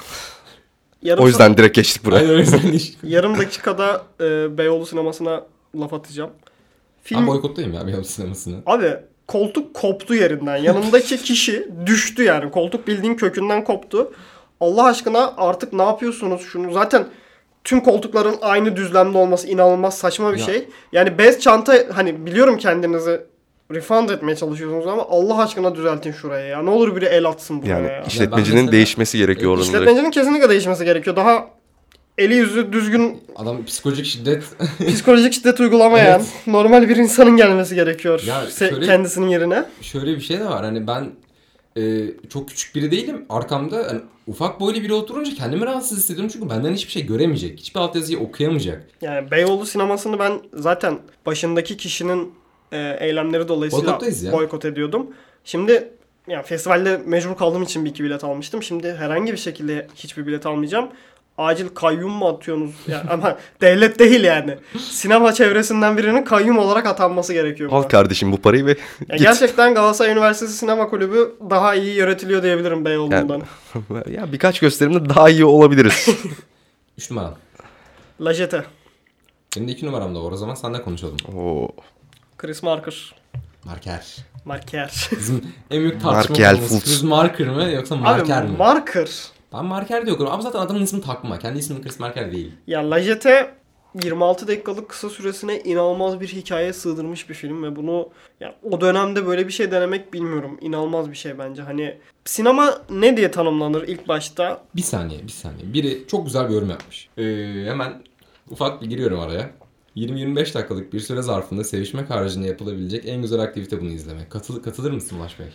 Yarım, O yüzden direkt geçtik buraya. Aynen o yüzden hiç. yarım dakikada e, Beyoğlu sinemasına laf atacağım. Film Ben boykottayım ya Beyoğlu sinemasını. Abi koltuk koptu yerinden. Yanındaki kişi düştü yani. Koltuk bildiğin kökünden koptu. Allah aşkına artık ne yapıyorsunuz şunu? Zaten tüm koltukların aynı düzlemde olması inanılmaz saçma bir Ya. şey. Yani bez çanta hani biliyorum kendinizi refund etmeye çalışıyorsunuz ama Allah aşkına düzeltin şuraya ya. Ne olur biri el atsın buraya Yani ya. işletmecinin mesela- değişmesi gerekiyor. İşletmecinin kesinlikle değişmesi gerekiyor. Daha eli yüzü düzgün Adam psikolojik şiddet psikolojik şiddet uygulamayan normal bir insanın gelmesi gerekiyor. Ya şöyle- kendisinin yerine. şöyle bir şey de var. Hani ben e, çok küçük biri değilim. Arkamda hani, ufak boylu biri oturunca kendimi rahatsız hissediyorum. Çünkü benden hiçbir şey göremeyecek. Hiçbir altyazıyı okuyamayacak. Yani Beyoğlu sinemasını ben zaten başındaki kişinin e, eylemleri dolayısıyla boykot ediyordum. Şimdi yani festivalde mecbur kaldığım için bir iki bilet almıştım. Şimdi herhangi bir şekilde hiçbir bilet almayacağım. Acil kayyum mu atıyorsunuz? Yani ama devlet değil yani. Sinema çevresinden birinin kayyum olarak atanması gerekiyor. Al buna. kardeşim bu parayı ve Yani git. gerçekten Galatasaray Üniversitesi Sinema Kulübü daha iyi yönetiliyor diyebilirim Beyoğlu'ndan. ya birkaç gösterimde daha iyi olabiliriz. 3 numaram. Lajete, Benim de 2 numaram da var. O zaman sen de konuşalım. Oo. Chris Marker, Marker. Marker. Bizim en büyük tartışma Fultz. Chris Marker mı yoksa Marker Abi mi? Marker ben Marker diyorum ama zaten adamın ismi takma. Kendi ismi Chris Marker değil. Ya Lajete 26 dakikalık kısa süresine inanılmaz bir hikaye sığdırmış bir film ve bunu ya o dönemde böyle bir şey denemek bilmiyorum. İnanılmaz bir şey bence. Hani sinema ne diye tanımlanır ilk başta? Bir saniye, bir saniye. Biri çok güzel bir yorum yapmış. Ee, hemen ufak bir giriyorum araya. 20-25 dakikalık bir süre zarfında sevişmek haricinde yapılabilecek en güzel aktivite bunu izlemek. Katıl katılır mısın Ulaş Bey?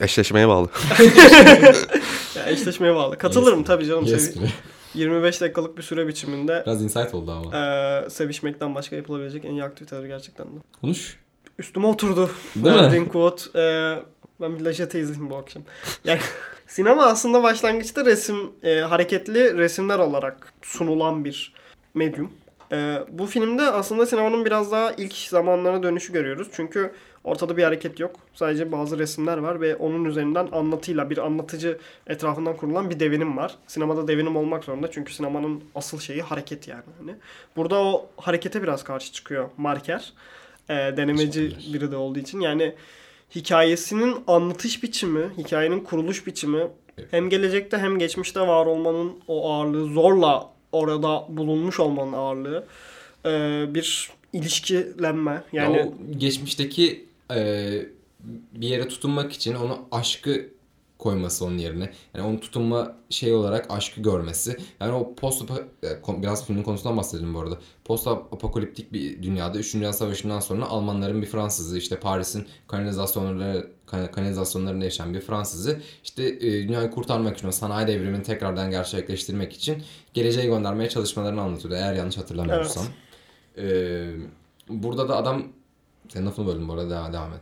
Eşleşmeye bağlı. Ya eşleşmeye bağlı. Katılırım Yes. tabii canım. Yes Sevi- gibi. 25 dakikalık bir süre biçiminde Biraz insight oldu ama. eee, sevişmekten başka yapılabilecek en iyi aktiviteler gerçekten de. Konuş. Üstüme oturdu. Değil mi? Verdiğin quote. Eee, ben bir Lajete izleyeyim bu akşam. Yani sinema aslında başlangıçta resim, eee, hareketli resimler olarak sunulan bir medyum. Eee, bu filmde aslında sinemanın biraz daha ilk zamanlarına dönüşü görüyoruz. Çünkü ortada bir hareket yok. Sadece bazı resimler var ve onun üzerinden anlatıyla bir anlatıcı etrafından kurulan bir devinim var. Sinemada devinim olmak zorunda çünkü sinemanın asıl şeyi hareket yani. Hani burada o harekete biraz karşı çıkıyor Marker. Eee, denemeci biri de olduğu için. Yani hikayesinin anlatış biçimi, hikayenin kuruluş biçimi hem gelecekte hem geçmişte var olmanın o ağırlığı, zorla orada bulunmuş olmanın ağırlığı, eee, bir ilişkilenme. Yani Ya o geçmişteki e, bir yere tutunmak için onu aşkı koyması onun yerine. Yani onun tutunma şey olarak aşkı görmesi. Yani o post e, biraz filmin konusundan bahsedelim bu arada. Post apokaliptik bir dünyada 3. Dünya Savaşı'ndan sonra Almanların bir Fransızı işte Paris'in kanalizasyonları kan- kanalizasyonlarında yaşayan bir Fransızı işte e, dünyayı kurtarmak için o sanayi devrimini tekrardan gerçekleştirmek için geleceğe göndermeye çalışmalarını anlatıyordu eğer yanlış hatırlamıyorsam. Ee, burada da adam senin lafını böldüm bu arada devam et.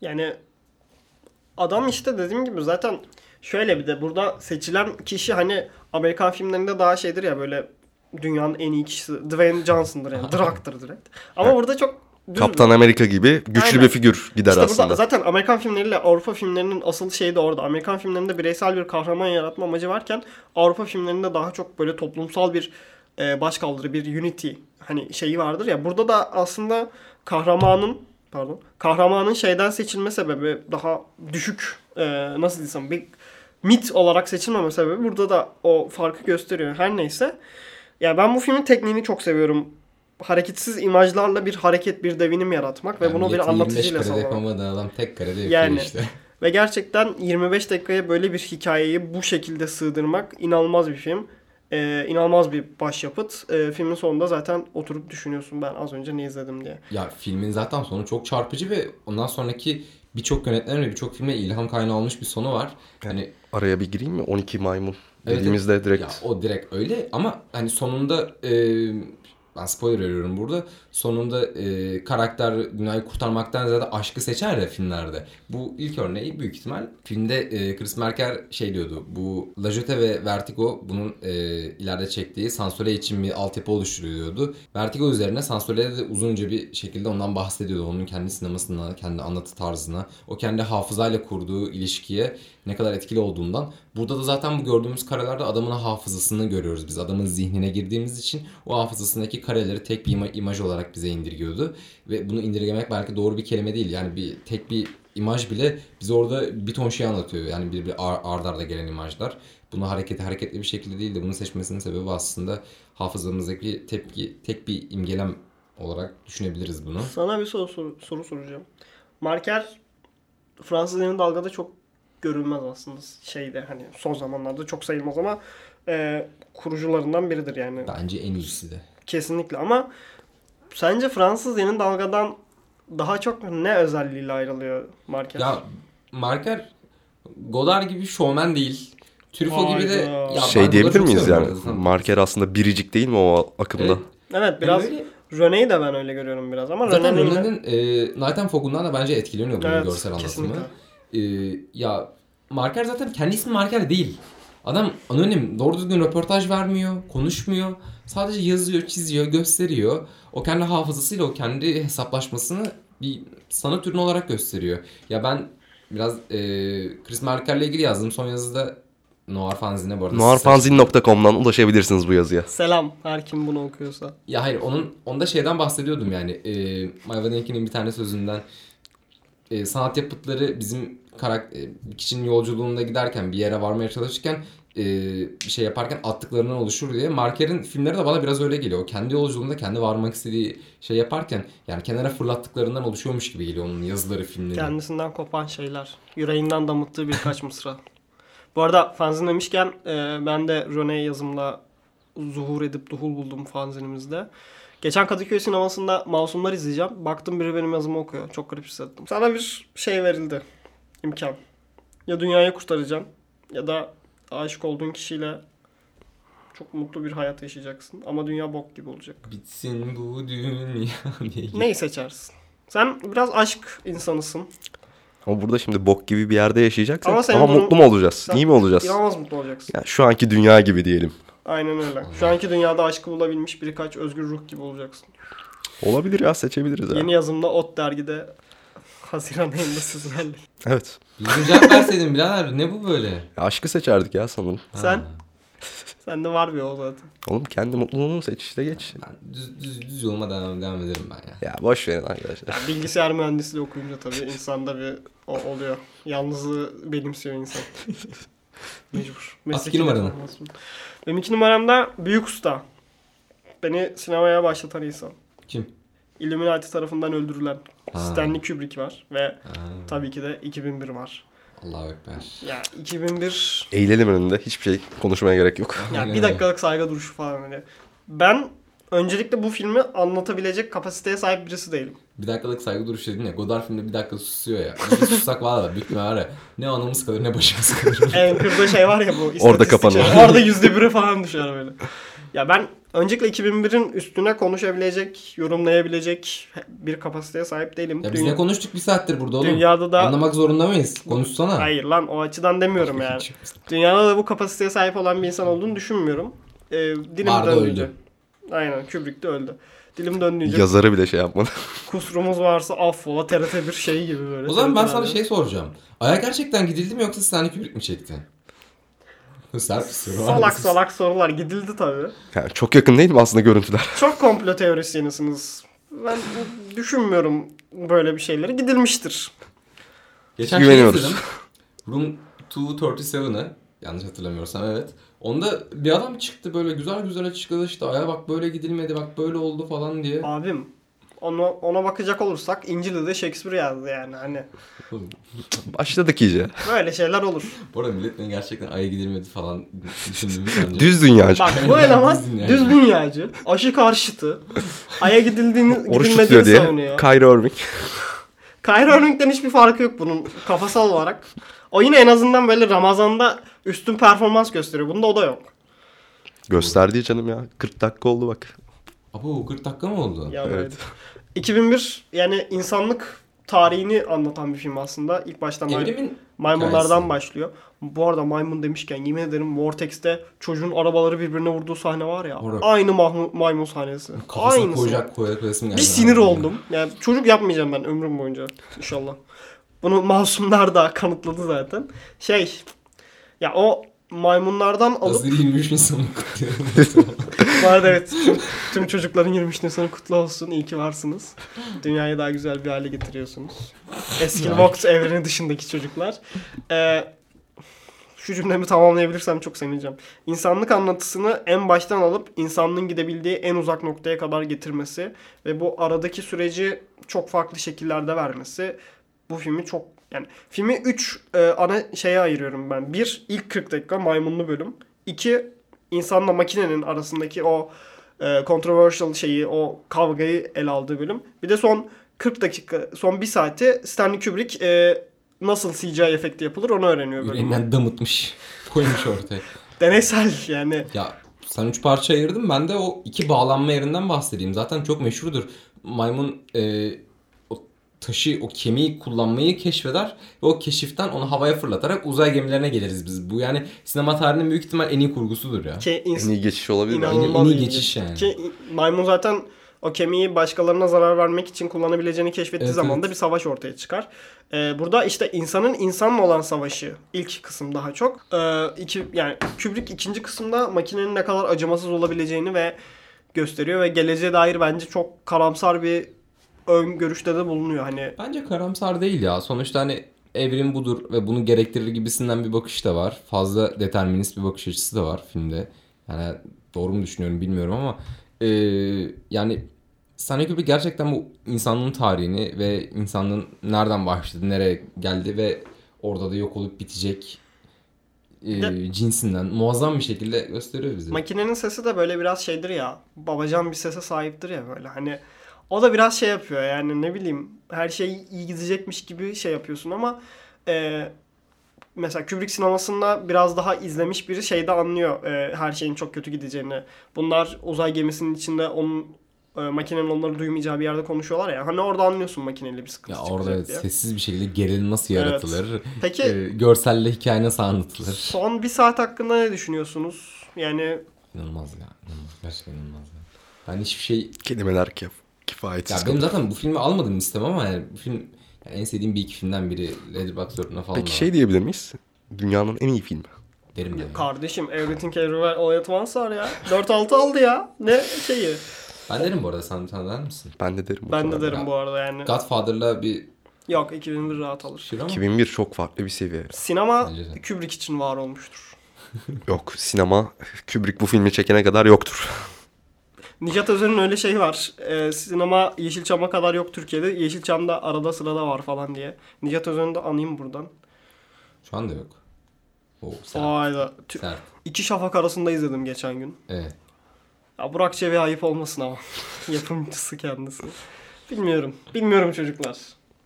Yani adam işte dediğim gibi zaten şöyle bir de burada seçilen kişi hani Amerikan filmlerinde daha şeydir ya böyle dünyanın en iyi kişisi Dwayne Johnson'dır yani. Drak'tır direkt. Ama burada çok düz Kaptan Amerika gibi güçlü Aynen. bir figür gider İşte aslında. zaten Amerikan filmleriyle Avrupa filmlerinin asıl şeyi de orada. Amerikan filmlerinde bireysel bir kahraman yaratma amacı varken Avrupa filmlerinde daha çok böyle toplumsal bir e, başkaldırı, bir unity hani şeyi vardır ya. Burada da aslında kahramanın pardon kahramanın şeyden seçilme sebebi daha düşük e, nasıl desem bir mit olarak seçilmeme sebebi burada da o farkı gösteriyor. Her neyse. Ya ben bu filmin tekniğini çok seviyorum. Hareketsiz imajlarla bir hareket, bir devinim yaratmak ve Yani bunu bir anlatıcıyla 25 karede sağlamak. yapamadığın adam tek karede Yani. işte. Ve gerçekten 25 dakikaya böyle bir hikayeyi bu şekilde sığdırmak inanılmaz bir film. Ee, inanılmaz bir başyapıt. Ee, filmin sonunda zaten oturup düşünüyorsun ben az önce ne izledim diye. Ya filmin zaten sonu çok çarpıcı ve ondan sonraki birçok yönetmen ve birçok filme ilham kaynağı olmuş bir sonu var. Hani Araya bir gireyim mi? 12 maymun Evet, dediğimizde direkt Ya o direkt öyle ama hani sonunda e, ben spoiler veriyorum burada. Sonunda e, karakter dünyayı kurtarmaktan ziyade aşkı seçer ya filmlerde. Bu ilk örneği büyük ihtimal. Filmde e, Chris Marker şey diyordu. Bu La Jute ve Vertigo bunun e, ileride çektiği Sansole için bir altyapı oluşturuyordu. Vertigo üzerine Sansole'de de uzunca bir şekilde ondan bahsediyordu. Onun kendi sinemasına, kendi anlatı tarzına, o kendi hafızayla kurduğu ilişkiye ne kadar etkili olduğundan. Burada da zaten bu gördüğümüz karelerde adamın hafızasını görüyoruz biz. Adamın zihnine girdiğimiz için o hafızasındaki kareleri tek bir ima- imaj olarak bize indirgiyordu. Ve bunu indirgemek belki doğru bir kelime değil. Yani bir tek bir imaj bile bize orada bir ton şey anlatıyor. Yani bir, bir ar- ard arda gelen imajlar. Bunu hareketli hareketli bir şekilde değil de bunu seçmesinin sebebi aslında hafızamızdaki tepki tek bir imgelem olarak düşünebiliriz bunu. Sana bir soru, soru, soru soracağım. Marker Fransız yeni dalgada çok görülmez aslında şeyde hani son zamanlarda çok sayılmaz ama e, kurucularından biridir yani. Bence en iyisi de. Kesinlikle ama sence Fransız yeni dalgadan daha çok ne özelliğiyle ayrılıyor Marker? Ya Marker Godard gibi şovmen değil. Truffaut gibi de ya şey diyebilir miyiz yani? Marker aslında biricik değil mi o akımda? Evet. evet biraz Yani öyle- René'yi de ben öyle görüyorum biraz ama Zaten René'nin de- René'nin e, Night and Fog'undan da bence etkileniyor bunun Evet, görsel anlatımı. kesinlikle. E, ya Marker zaten kendi ismi Marker değil. Adam anonim, doğru düzgün röportaj vermiyor, konuşmuyor. Sadece yazıyor, çiziyor, gösteriyor. O kendi hafızasıyla o kendi hesaplaşmasını bir sanat ürünü olarak gösteriyor. Ya ben biraz e, Chris Marker'le ilgili yazdım. Son yazıda Noir Fanzine'e bu arada. Noirfanzine.com'dan ulaşabilirsiniz bu yazıya. Selam her kim bunu okuyorsa. Ya hayır onun onda şeyden bahsediyordum yani. E, Mayva Denki'nin bir tane sözünden e, sanat yapıtları bizim karak bir kişinin yolculuğunda giderken bir yere varmaya çalışırken e, şey yaparken attıklarından oluşur diye. Marker'in filmleri de bana biraz öyle geliyor. O kendi yolculuğunda kendi varmak istediği şey yaparken yani kenara fırlattıklarından oluşuyormuş gibi geliyor onun yazıları, filmleri. Kendisinden kopan şeyler. Yüreğinden damıttığı birkaç mısra. Bu arada fanzin demişken e, ben de Röne yazımla zuhur edip duhul buldum fanzinimizde. Geçen Kadıköy sinemasında Masumlar izleyeceğim. Baktım biri benim yazımı okuyor. Çok garip hissettim. Sana bir şey verildi. İmkan. Ya dünyayı kurtaracaksın ya da aşık olduğun kişiyle çok mutlu bir hayat yaşayacaksın. Ama dünya bok gibi olacak. Bitsin bu dünya diye. Neyi seçersin? Sen biraz aşk insanısın. Ama burada şimdi bok gibi bir yerde yaşayacaksak Ama ama, durum- mutlu mu olacağız? Sen İyi mi olacağız? İnanılmaz mutlu olacaksın. Yani şu anki dünya gibi diyelim. Aynen öyle. Şu anki dünyada aşkı bulabilmiş birkaç özgür ruh gibi olacaksın. Olabilir ya seçebiliriz ya. Yeni yazımda Ot dergide Haziran ayında sizlerle. Evet. Düzgün cevap verseydin birader ne bu böyle? Ya aşkı seçerdik ya sanırım. Sen? Sende var bir o zaten. Oğlum kendi mutluluğunu seç işte geç. Ben düz, düz, düz yoluma devam, devam ederim ben ya. Ya boş verin arkadaşlar. Yani bilgisayar mühendisliği okuyunca tabii insanda bir o oluyor. Yalnızlığı benimsiyor insan. Mecbur. At iki numaranı. Benim iki numaramda Büyük Usta. Beni sinemaya başlatan insan. Kim? Illuminati tarafından öldürülen Ha. Stanley Kubrick var ve Ha, tabii ki de 2001 var. Allahu Ekber. Ya 2001 Eğilelim önünde. Hiçbir şey konuşmaya gerek yok. ya bir dakikalık saygı duruşu falan hani. Ben öncelikle bu filmi anlatabilecek kapasiteye sahip birisi değilim. Bir dakikalık saygı duruşu dedin ya. Godard filmde bir dakika susuyor ya. Biz de sussak valla büyük bir var ya. Ne anamız kalır ne başımız kalır. En kırdığı şey var ya bu. istatistik Orada kapanıyor. şey. Orada yüzde biri falan düşer böyle. Ya ben öncelikle 2001'in üstüne konuşabilecek, yorumlayabilecek bir kapasiteye sahip değilim. ya biz Dünya- ne konuştuk bir saattir burada oğlum? Dünyada da Anlamak zorunda mıyız? Konuşsana. hayır lan o açıdan demiyorum yani. Dünyada da bu kapasiteye sahip olan bir insan olduğunu düşünmüyorum. Ee, dilim Vardı, öldü. Aynen Kubrick de öldü. Dilim döndüğünce Yazarı bile şey yapmadı. kusurumuz varsa affola TRT bir şey gibi böyle. O zaman ben sana şey soracağım. Aya gerçekten gidildi mi yoksa Stanley Kubrick mi çekti? Sert bir soru. Salak salak sorular gidildi tabii. Yani çok yakın değil mi aslında görüntüler? Çok komplo teorisyenisiniz. Ben düşünmüyorum böyle bir şeyleri. Gidilmiştir. Geçen şey Güveniyoruz. izledim. Room 237'ı yanlış hatırlamıyorsam evet. Onda bir adam çıktı böyle güzel güzel açıkladı işte aya bak böyle gidilmedi bak böyle oldu falan diye. Abim ona, ona bakacak olursak İncil'i de Shakespeare yazdı yani hani Başladık iyice. böyle şeyler olur. Bu arada millet beni gerçekten aya gidilmedi falan düşündüğümü. Düz dünyacı. Bak bu eleman Düz dünyacı. aşı karşıtı, aya gidildiğini Oruç gidilmediğini diye. savunuyor. Kyrie Irving. Kyrie Irving'den hiçbir farkı yok bunun kafasal olarak. O yine en azından böyle Ramazan'da üstün performans gösteriyor. Bunda o da yok. Gösterdi canım ya. 40 dakika oldu bak. Abo 40 dakika mı oldu? Yani Evet. öyle. 2001 yani insanlık tarihini anlatan bir film aslında. İlk başta may- maymunlardan hikayesi. başlıyor. Bu arada maymun demişken yemin ederim Vortex'te çocuğun arabaları birbirine vurduğu sahne var ya. Orada. Aynı mahmu- maymun sahnesi. kafasına Aynısı. koyacak koyacak koyasım geldi. Bir sinir oldum. Yani çocuk yapmayacağım ben ömrüm boyunca inşallah. Bunu masumlar da kanıtladı zaten. Şey ya o maymunlardan alıp Hazır 23 Nisan'ı kutluyorum. Bu arada evet tüm, tüm çocukların 23 Nisan'ı kutlu olsun. İyi ki varsınız. Dünyayı daha güzel bir hale getiriyorsunuz. Eski Vox evreni dışındaki çocuklar. Ee, şu cümlemi tamamlayabilirsem çok sevineceğim. İnsanlık anlatısını en baştan alıp insanlığın gidebildiği en uzak noktaya kadar getirmesi ve bu aradaki süreci çok farklı şekillerde vermesi bu filmi çok yani filmi 3 ana şeye ayırıyorum ben. Bir ilk 40 dakika maymunlu bölüm. İki insanla makinenin arasındaki o e, controversial şeyi, o kavgayı ele aldığı bölüm. Bir de son 40 dakika, son 1 saati Stanley Kubrick e, nasıl CGI efekti yapılır onu öğreniyor bölümde. Yüreğinden damıtmış. Koymuş ortaya. Deneysel yani. Ya sen üç parça ayırdın. Ben de o iki bağlanma yerinden bahsedeyim. Zaten çok meşhurdur. Maymun e, taşı, o kemiği kullanmayı keşfeder ve o keşiften onu havaya fırlatarak uzay gemilerine geliriz biz. Bu yani sinema tarihinin büyük ihtimal en iyi kurgusudur ya. Ki ins- En iyi geçiş olabilir? İnan- İnanılmaz en iyi geçiş yani. Ki maymun zaten o kemiği başkalarına zarar vermek için kullanabileceğini keşfettiği Evet, zaman evet. da bir savaş ortaya çıkar. Ee, burada işte insanın insanla olan savaşı ilk kısım daha çok. Ee, iki, yani Kubrick ikinci kısımda makinenin ne kadar acımasız olabileceğini ve gösteriyor ve geleceğe dair bence çok karamsar bir ön görüşte de bulunuyor. Hani Bence karamsar değil ya. Sonuçta hani evrim budur ve bunu gerektirir gibisinden bir bakış da var. Fazla determinist bir bakış açısı da var filmde. Yani doğru mu düşünüyorum bilmiyorum ama e, yani Stanley Kubrick gerçekten bu insanlığın tarihini ve insanlığın nereden başladı, nereye geldi ve orada da yok olup bitecek e, cinsinden muazzam bir şekilde gösteriyor bize. Makinenin sesi de böyle biraz şeydir ya. Babacan bir sese sahiptir ya böyle. Hani o da biraz şey yapıyor yani ne bileyim her şey iyi gidecekmiş gibi şey yapıyorsun ama e, mesela Kubrick sinemasında biraz daha izlemiş biri şeyde anlıyor e, her şeyin çok kötü gideceğini. Bunlar uzay gemisinin içinde onun e, makinenin onları duymayacağı bir yerde konuşuyorlar ya. Hani orada anlıyorsun makineyle bir sıkıntı ya çıkacak orada diye. sessiz bir şekilde gerilim nasıl Evet. yaratılır? Peki e, görselle hikaye nasıl anlatılır? son bir saat hakkında ne düşünüyorsunuz? Yani İnanılmaz ya. İnanılmaz. Gerçekten inanılmaz ya. Ben hiçbir şey... Kelimeler kif kifayetsiz. Ya benim zaten bu filmi almadım listem ama yani bu film yani en sevdiğim bir iki filmden biri. Letterboxd 4'üne falan Peki şey diyebilir miyiz? Dünyanın en iyi filmi. derim yani. kardeşim Everything Everywhere All At Once var ya. 4-6 aldı ya. Ne şeyi. Ben derim bu arada sen, sen der misin? Ben de derim. Ben de derim bu arada yani. Godfather'la bir Yok 2001 rahat alır. şir ama 2001 çok farklı bir seviye. Sinema. Kubrick için var olmuştur. Yok sinema Kubrick bu filmi çekene kadar yoktur. Nihat Özer'in öyle şey var. Ee, sinema Yeşilçam'a kadar yok Türkiye'de. Yeşilçam'da arada sırada var falan diye. Nihat Özer'i de anayım buradan. şu anda yok. O sert. Tü- sert. İki şafak arasında izledim geçen gün. Evet. Ya Burak Çevi ayıp olmasın ama. Yapımcısı kendisi. Bilmiyorum. Bilmiyorum çocuklar.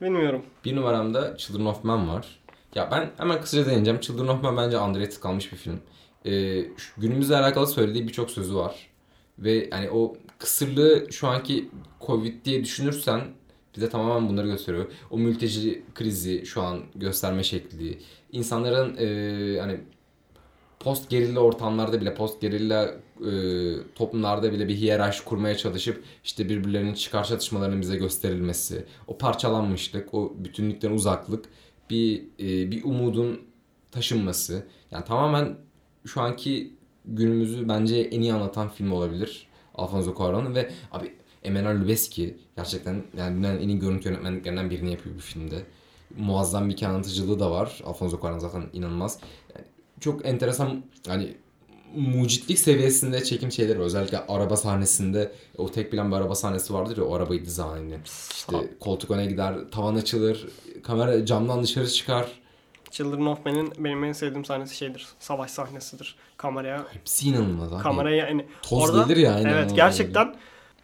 Bilmiyorum. Bir numaramda Children of Men var. Ya ben hemen kısaca değineceğim. Children of Men bence underrated kalmış bir film. Ee, günümüzle alakalı söylediği birçok sözü var. Ve hani o kısırlığı şu anki Covid diye düşünürsen bize tamamen bunları gösteriyor. O mülteci krizi şu an gösterme şekli. insanların e, hani post gerilla ortamlarda bile post gerilla e, toplumlarda bile bir hiyerarşi kurmaya çalışıp işte birbirlerinin çıkar çatışmalarının bize gösterilmesi, o parçalanmışlık, o bütünlükten uzaklık, bir e, bir umudun taşınması. Yani tamamen şu anki günümüzü bence en iyi anlatan film olabilir. Alfonso Cuarón'un ve abi Emmanuel Lubezki gerçekten yani dünyanın en iyi görüntü yönetmenliklerinden birini yapıyor bu filmde. muazzam bir anlatıcılığı da var. Alfonso Cuarón zaten inanılmaz. Yani çok enteresan hani mucitlik seviyesinde çekim şeyleri var. Özellikle araba sahnesinde o tek plan bir araba sahnesi vardır ya o arabayı dizaynı. İşte koltuk öne gider, tavan açılır, kamera camdan dışarı çıkar. Children of Men'in benim en sevdiğim sahnesi şeydir. Savaş sahnesidir. Kameraya Hepsi inanılmaz abi. kameraya yani Toz orada gelir ya, aynen Evet gerçekten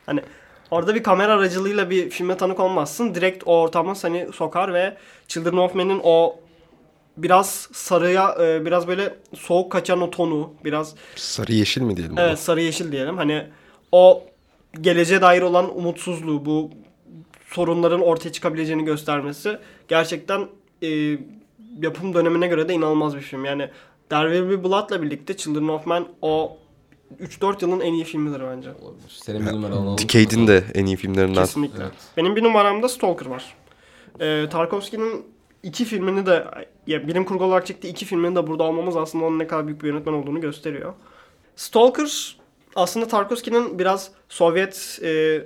hani orada bir kamera aracılığıyla bir filme tanık olmazsın. Direkt o ortama seni sokar ve Children of Men'in o biraz sarıya e, biraz böyle soğuk kaçan o tonu biraz Sarı yeşil mi diyelim? ona? Evet sarı yeşil diyelim. Hani o geleceğe dair olan umutsuzluğu, bu sorunların ortaya çıkabileceğini göstermesi gerçekten e, yapım dönemine göre de inanılmaz bir film. Yani There Will Be Blood'la birlikte Children of Men o 3-4 yılın en iyi filmidir bence. Olabilir. Senin bir numaran alalım. Decade'in de en iyi filmlerinden. Kesinlikle. Evet. Benim bir numaramda Stalker var. Ee, Tarkovski'nin iki filmini de ya bilim kurgu olarak çektiği iki filmini de burada almamız aslında onun ne kadar büyük bir yönetmen olduğunu gösteriyor. Stalker aslında Tarkovski'nin biraz Sovyet e,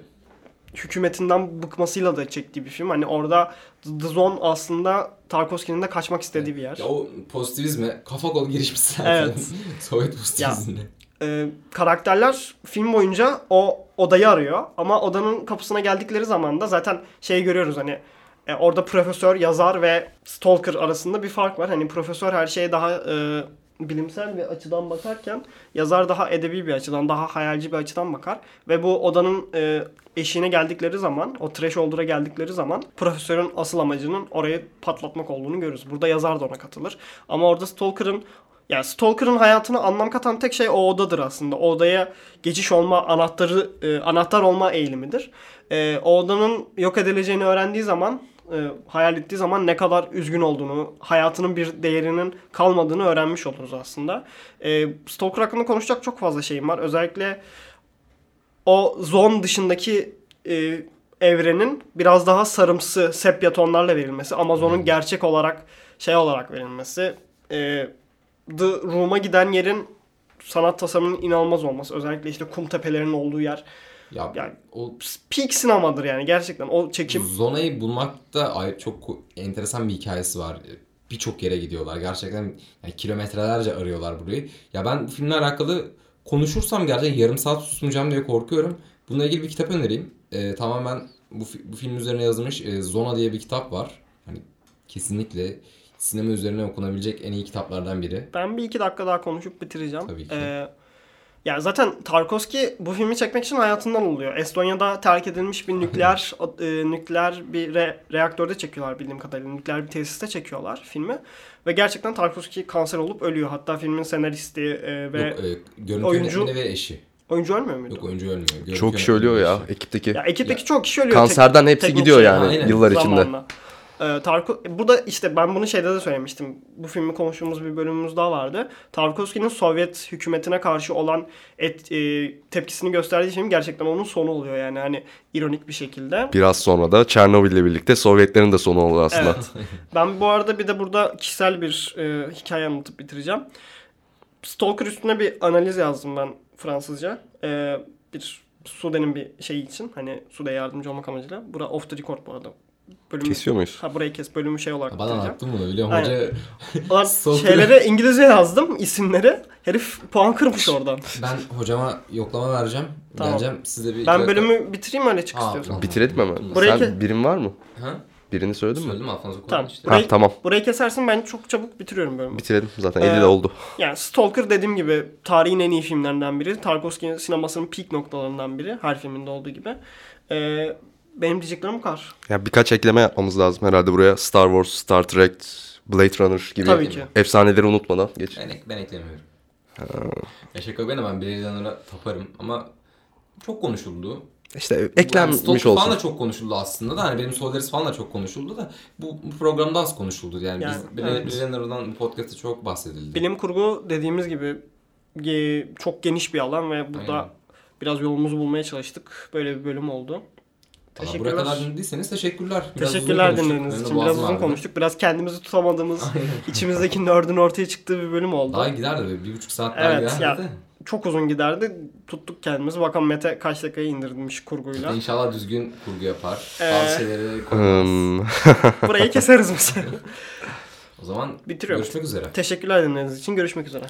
hükümetinden bıkmasıyla da çektiği bir film. Hani orada The Zone aslında Tarkovski'nin de kaçmak istediği bir yer. Ya o pozitivizme kafa kol girişmiş zaten. Evet. Sovyet pozitivizmine. Ee, karakterler film boyunca o odayı arıyor ama odanın kapısına geldikleri zaman da zaten şey görüyoruz hani e, orada profesör, yazar ve stalker arasında bir fark var. Hani profesör her şeye daha e, bilimsel bir açıdan bakarken yazar daha edebi bir açıdan, daha hayalci bir açıdan bakar ve bu odanın e, eşiğine geldikleri zaman, o threshold'a geldikleri zaman profesörün asıl amacının orayı patlatmak olduğunu görürüz. Burada yazar da ona katılır. Ama orada Stalker'ın yani Stalker'ın hayatına anlam katan tek şey o odadır aslında. O odaya geçiş olma anahtarı e, anahtar olma eğilimidir. E, o odanın yok edileceğini öğrendiği zaman e, hayal ettiği zaman ne kadar üzgün olduğunu, hayatının bir değerinin kalmadığını öğrenmiş oluruz aslında. E, Stalker hakkında konuşacak çok fazla şeyim var. Özellikle o zone dışındaki e, evrenin biraz daha sarımsı sepya tonlarla verilmesi, Amazon'un gerçek olarak şey olarak verilmesi, e, The Room'a giden yerin sanat tasarımının inanılmaz olması. Özellikle işte kum tepelerinin olduğu yer. Ya Yani o peak sinemadır yani gerçekten. O çekim Zona'yı bulmakta ay- çok enteresan bir hikayesi var. Birçok yere gidiyorlar. Gerçekten yani kilometrelerce arıyorlar burayı. Ya ben filmle alakalı konuşursam gerçekten yarım saat susmayacağım diye korkuyorum. Bununla ilgili bir kitap önereyim. Ee, tamamen bu, bu film üzerine yazılmış e, Zona diye bir kitap var. Hani kesinlikle sinema üzerine okunabilecek en iyi kitaplardan biri. Ben bir iki dakika daha konuşup bitireceğim. Tabii ki. Ee, yani zaten Tarkovski bu filmi çekmek için hayatından oluyor. Estonya'da terk edilmiş bir nükleer e, nükleer bir re- reaktörde çekiyorlar bildiğim kadarıyla. Nükleer bir tesiste çekiyorlar filmi. Ve gerçekten Tarkovski kanser olup ölüyor. Hatta filmin senaristi e, ve Yok, e, görüntü oyuncu- yönetmeni ve eşi. oyuncu ölmüyor muydu? Yok oyuncu ölmüyor. Görüntü Çok kişi ölüyor ya ekipteki. Ya ekipteki çok kişi ölüyor. Kanserden hepsi gidiyor şey. yani Aynen. yıllar içinde. Ee, Tarko bu da işte ben bunu şeyde de söylemiştim. Bu filmi konuştuğumuz bir bölümümüz daha vardı. Tarkovski'nin Sovyet hükümetine karşı olan et, e, tepkisini gösterdiği film gerçekten onun sonu oluyor yani hani ironik bir şekilde. Biraz sonra da Çernobil ile birlikte Sovyetlerin de sonu oldu aslında. Evet. ben bu arada bir de burada kişisel bir e, hikaye anlatıp bitireceğim. Stalker üstüne bir analiz yazdım ben Fransızca. E, bir Sude'nin bir şeyi için. Hani Sude'ye yardımcı olmak amacıyla. Bura off the record bu arada. Bölümü, Kesiyor muyuz? Ha burayı kes. Bölümü şey olarak Ha, Bana bitireceğim. anlattın bunu biliyorum. Aynen. Hoca Stalker- şeyleri İngilizce yazdım isimleri. Herif puan kırmış oradan. ben hocama yoklama vereceğim. Tamam. Geleceğim size bir... Ben bölümü bitireyim öyle çık istiyorsan. tamam. Bitirelim hemen. Burayı Sen ke- birin var mı? Ha? Birini söyledin mi? Söyledim Alfonso Tamam. işte. Ha Burayı, tamam. burayı kesersin ben çok çabuk bitiriyorum bölümü. Bitirelim zaten Ee, 50 de oldu. Yani Stalker dediğim gibi tarihin en iyi filmlerinden biri. Tarkovski sinemasının peak noktalarından biri. Her filminde olduğu gibi. Ee, benim diyeceklerim bu kadar. Ya birkaç ekleme yapmamız lazım herhalde buraya. Star Wars, Star Trek, Blade Runner gibi Tabii ki. efsaneleri unutmadan geç. Ben, ek- ben eklemiyorum. Ya şaka ben de ben Blade Runner'a taparım ama çok konuşuldu. İşte Yani eklenmiş falan olsun. da çok konuşuldu aslında da hani benim Solaris falan da çok konuşuldu da bu, bu programda az konuşuldu yani, Yani, biz Blade, evet. Blade Runner'dan bu podcast'ta çok bahsedildi. Bilim kurgu dediğimiz gibi çok geniş bir alan ve burada Aynen. biraz yolumuzu bulmaya çalıştık. Böyle bir bölüm oldu. Teşekkürler. Buraya kadar dinlediyseniz teşekkürler. Biraz Teşekkürler dinlediğiniz için. Biraz uzun ağrıdı. konuştuk. Biraz kendimizi tutamadığımız, içimizdeki nerd'ün ortaya çıktığı bir bölüm oldu. Daha giderdi be. Bir buçuk saat daha Evet, giderdi. ya- de. çok uzun giderdi. Tuttuk kendimizi. Bakalım Mete kaç dakikaya indirmiş kurguyla. İnşallah düzgün kurgu yapar. Ee, Bazı şeyleri koymaz. Hmm. Burayı keseriz mesela. O zaman Bitiriyorum. görüşmek üzere. Teşekkürler dinlediğiniz için. Görüşmek üzere.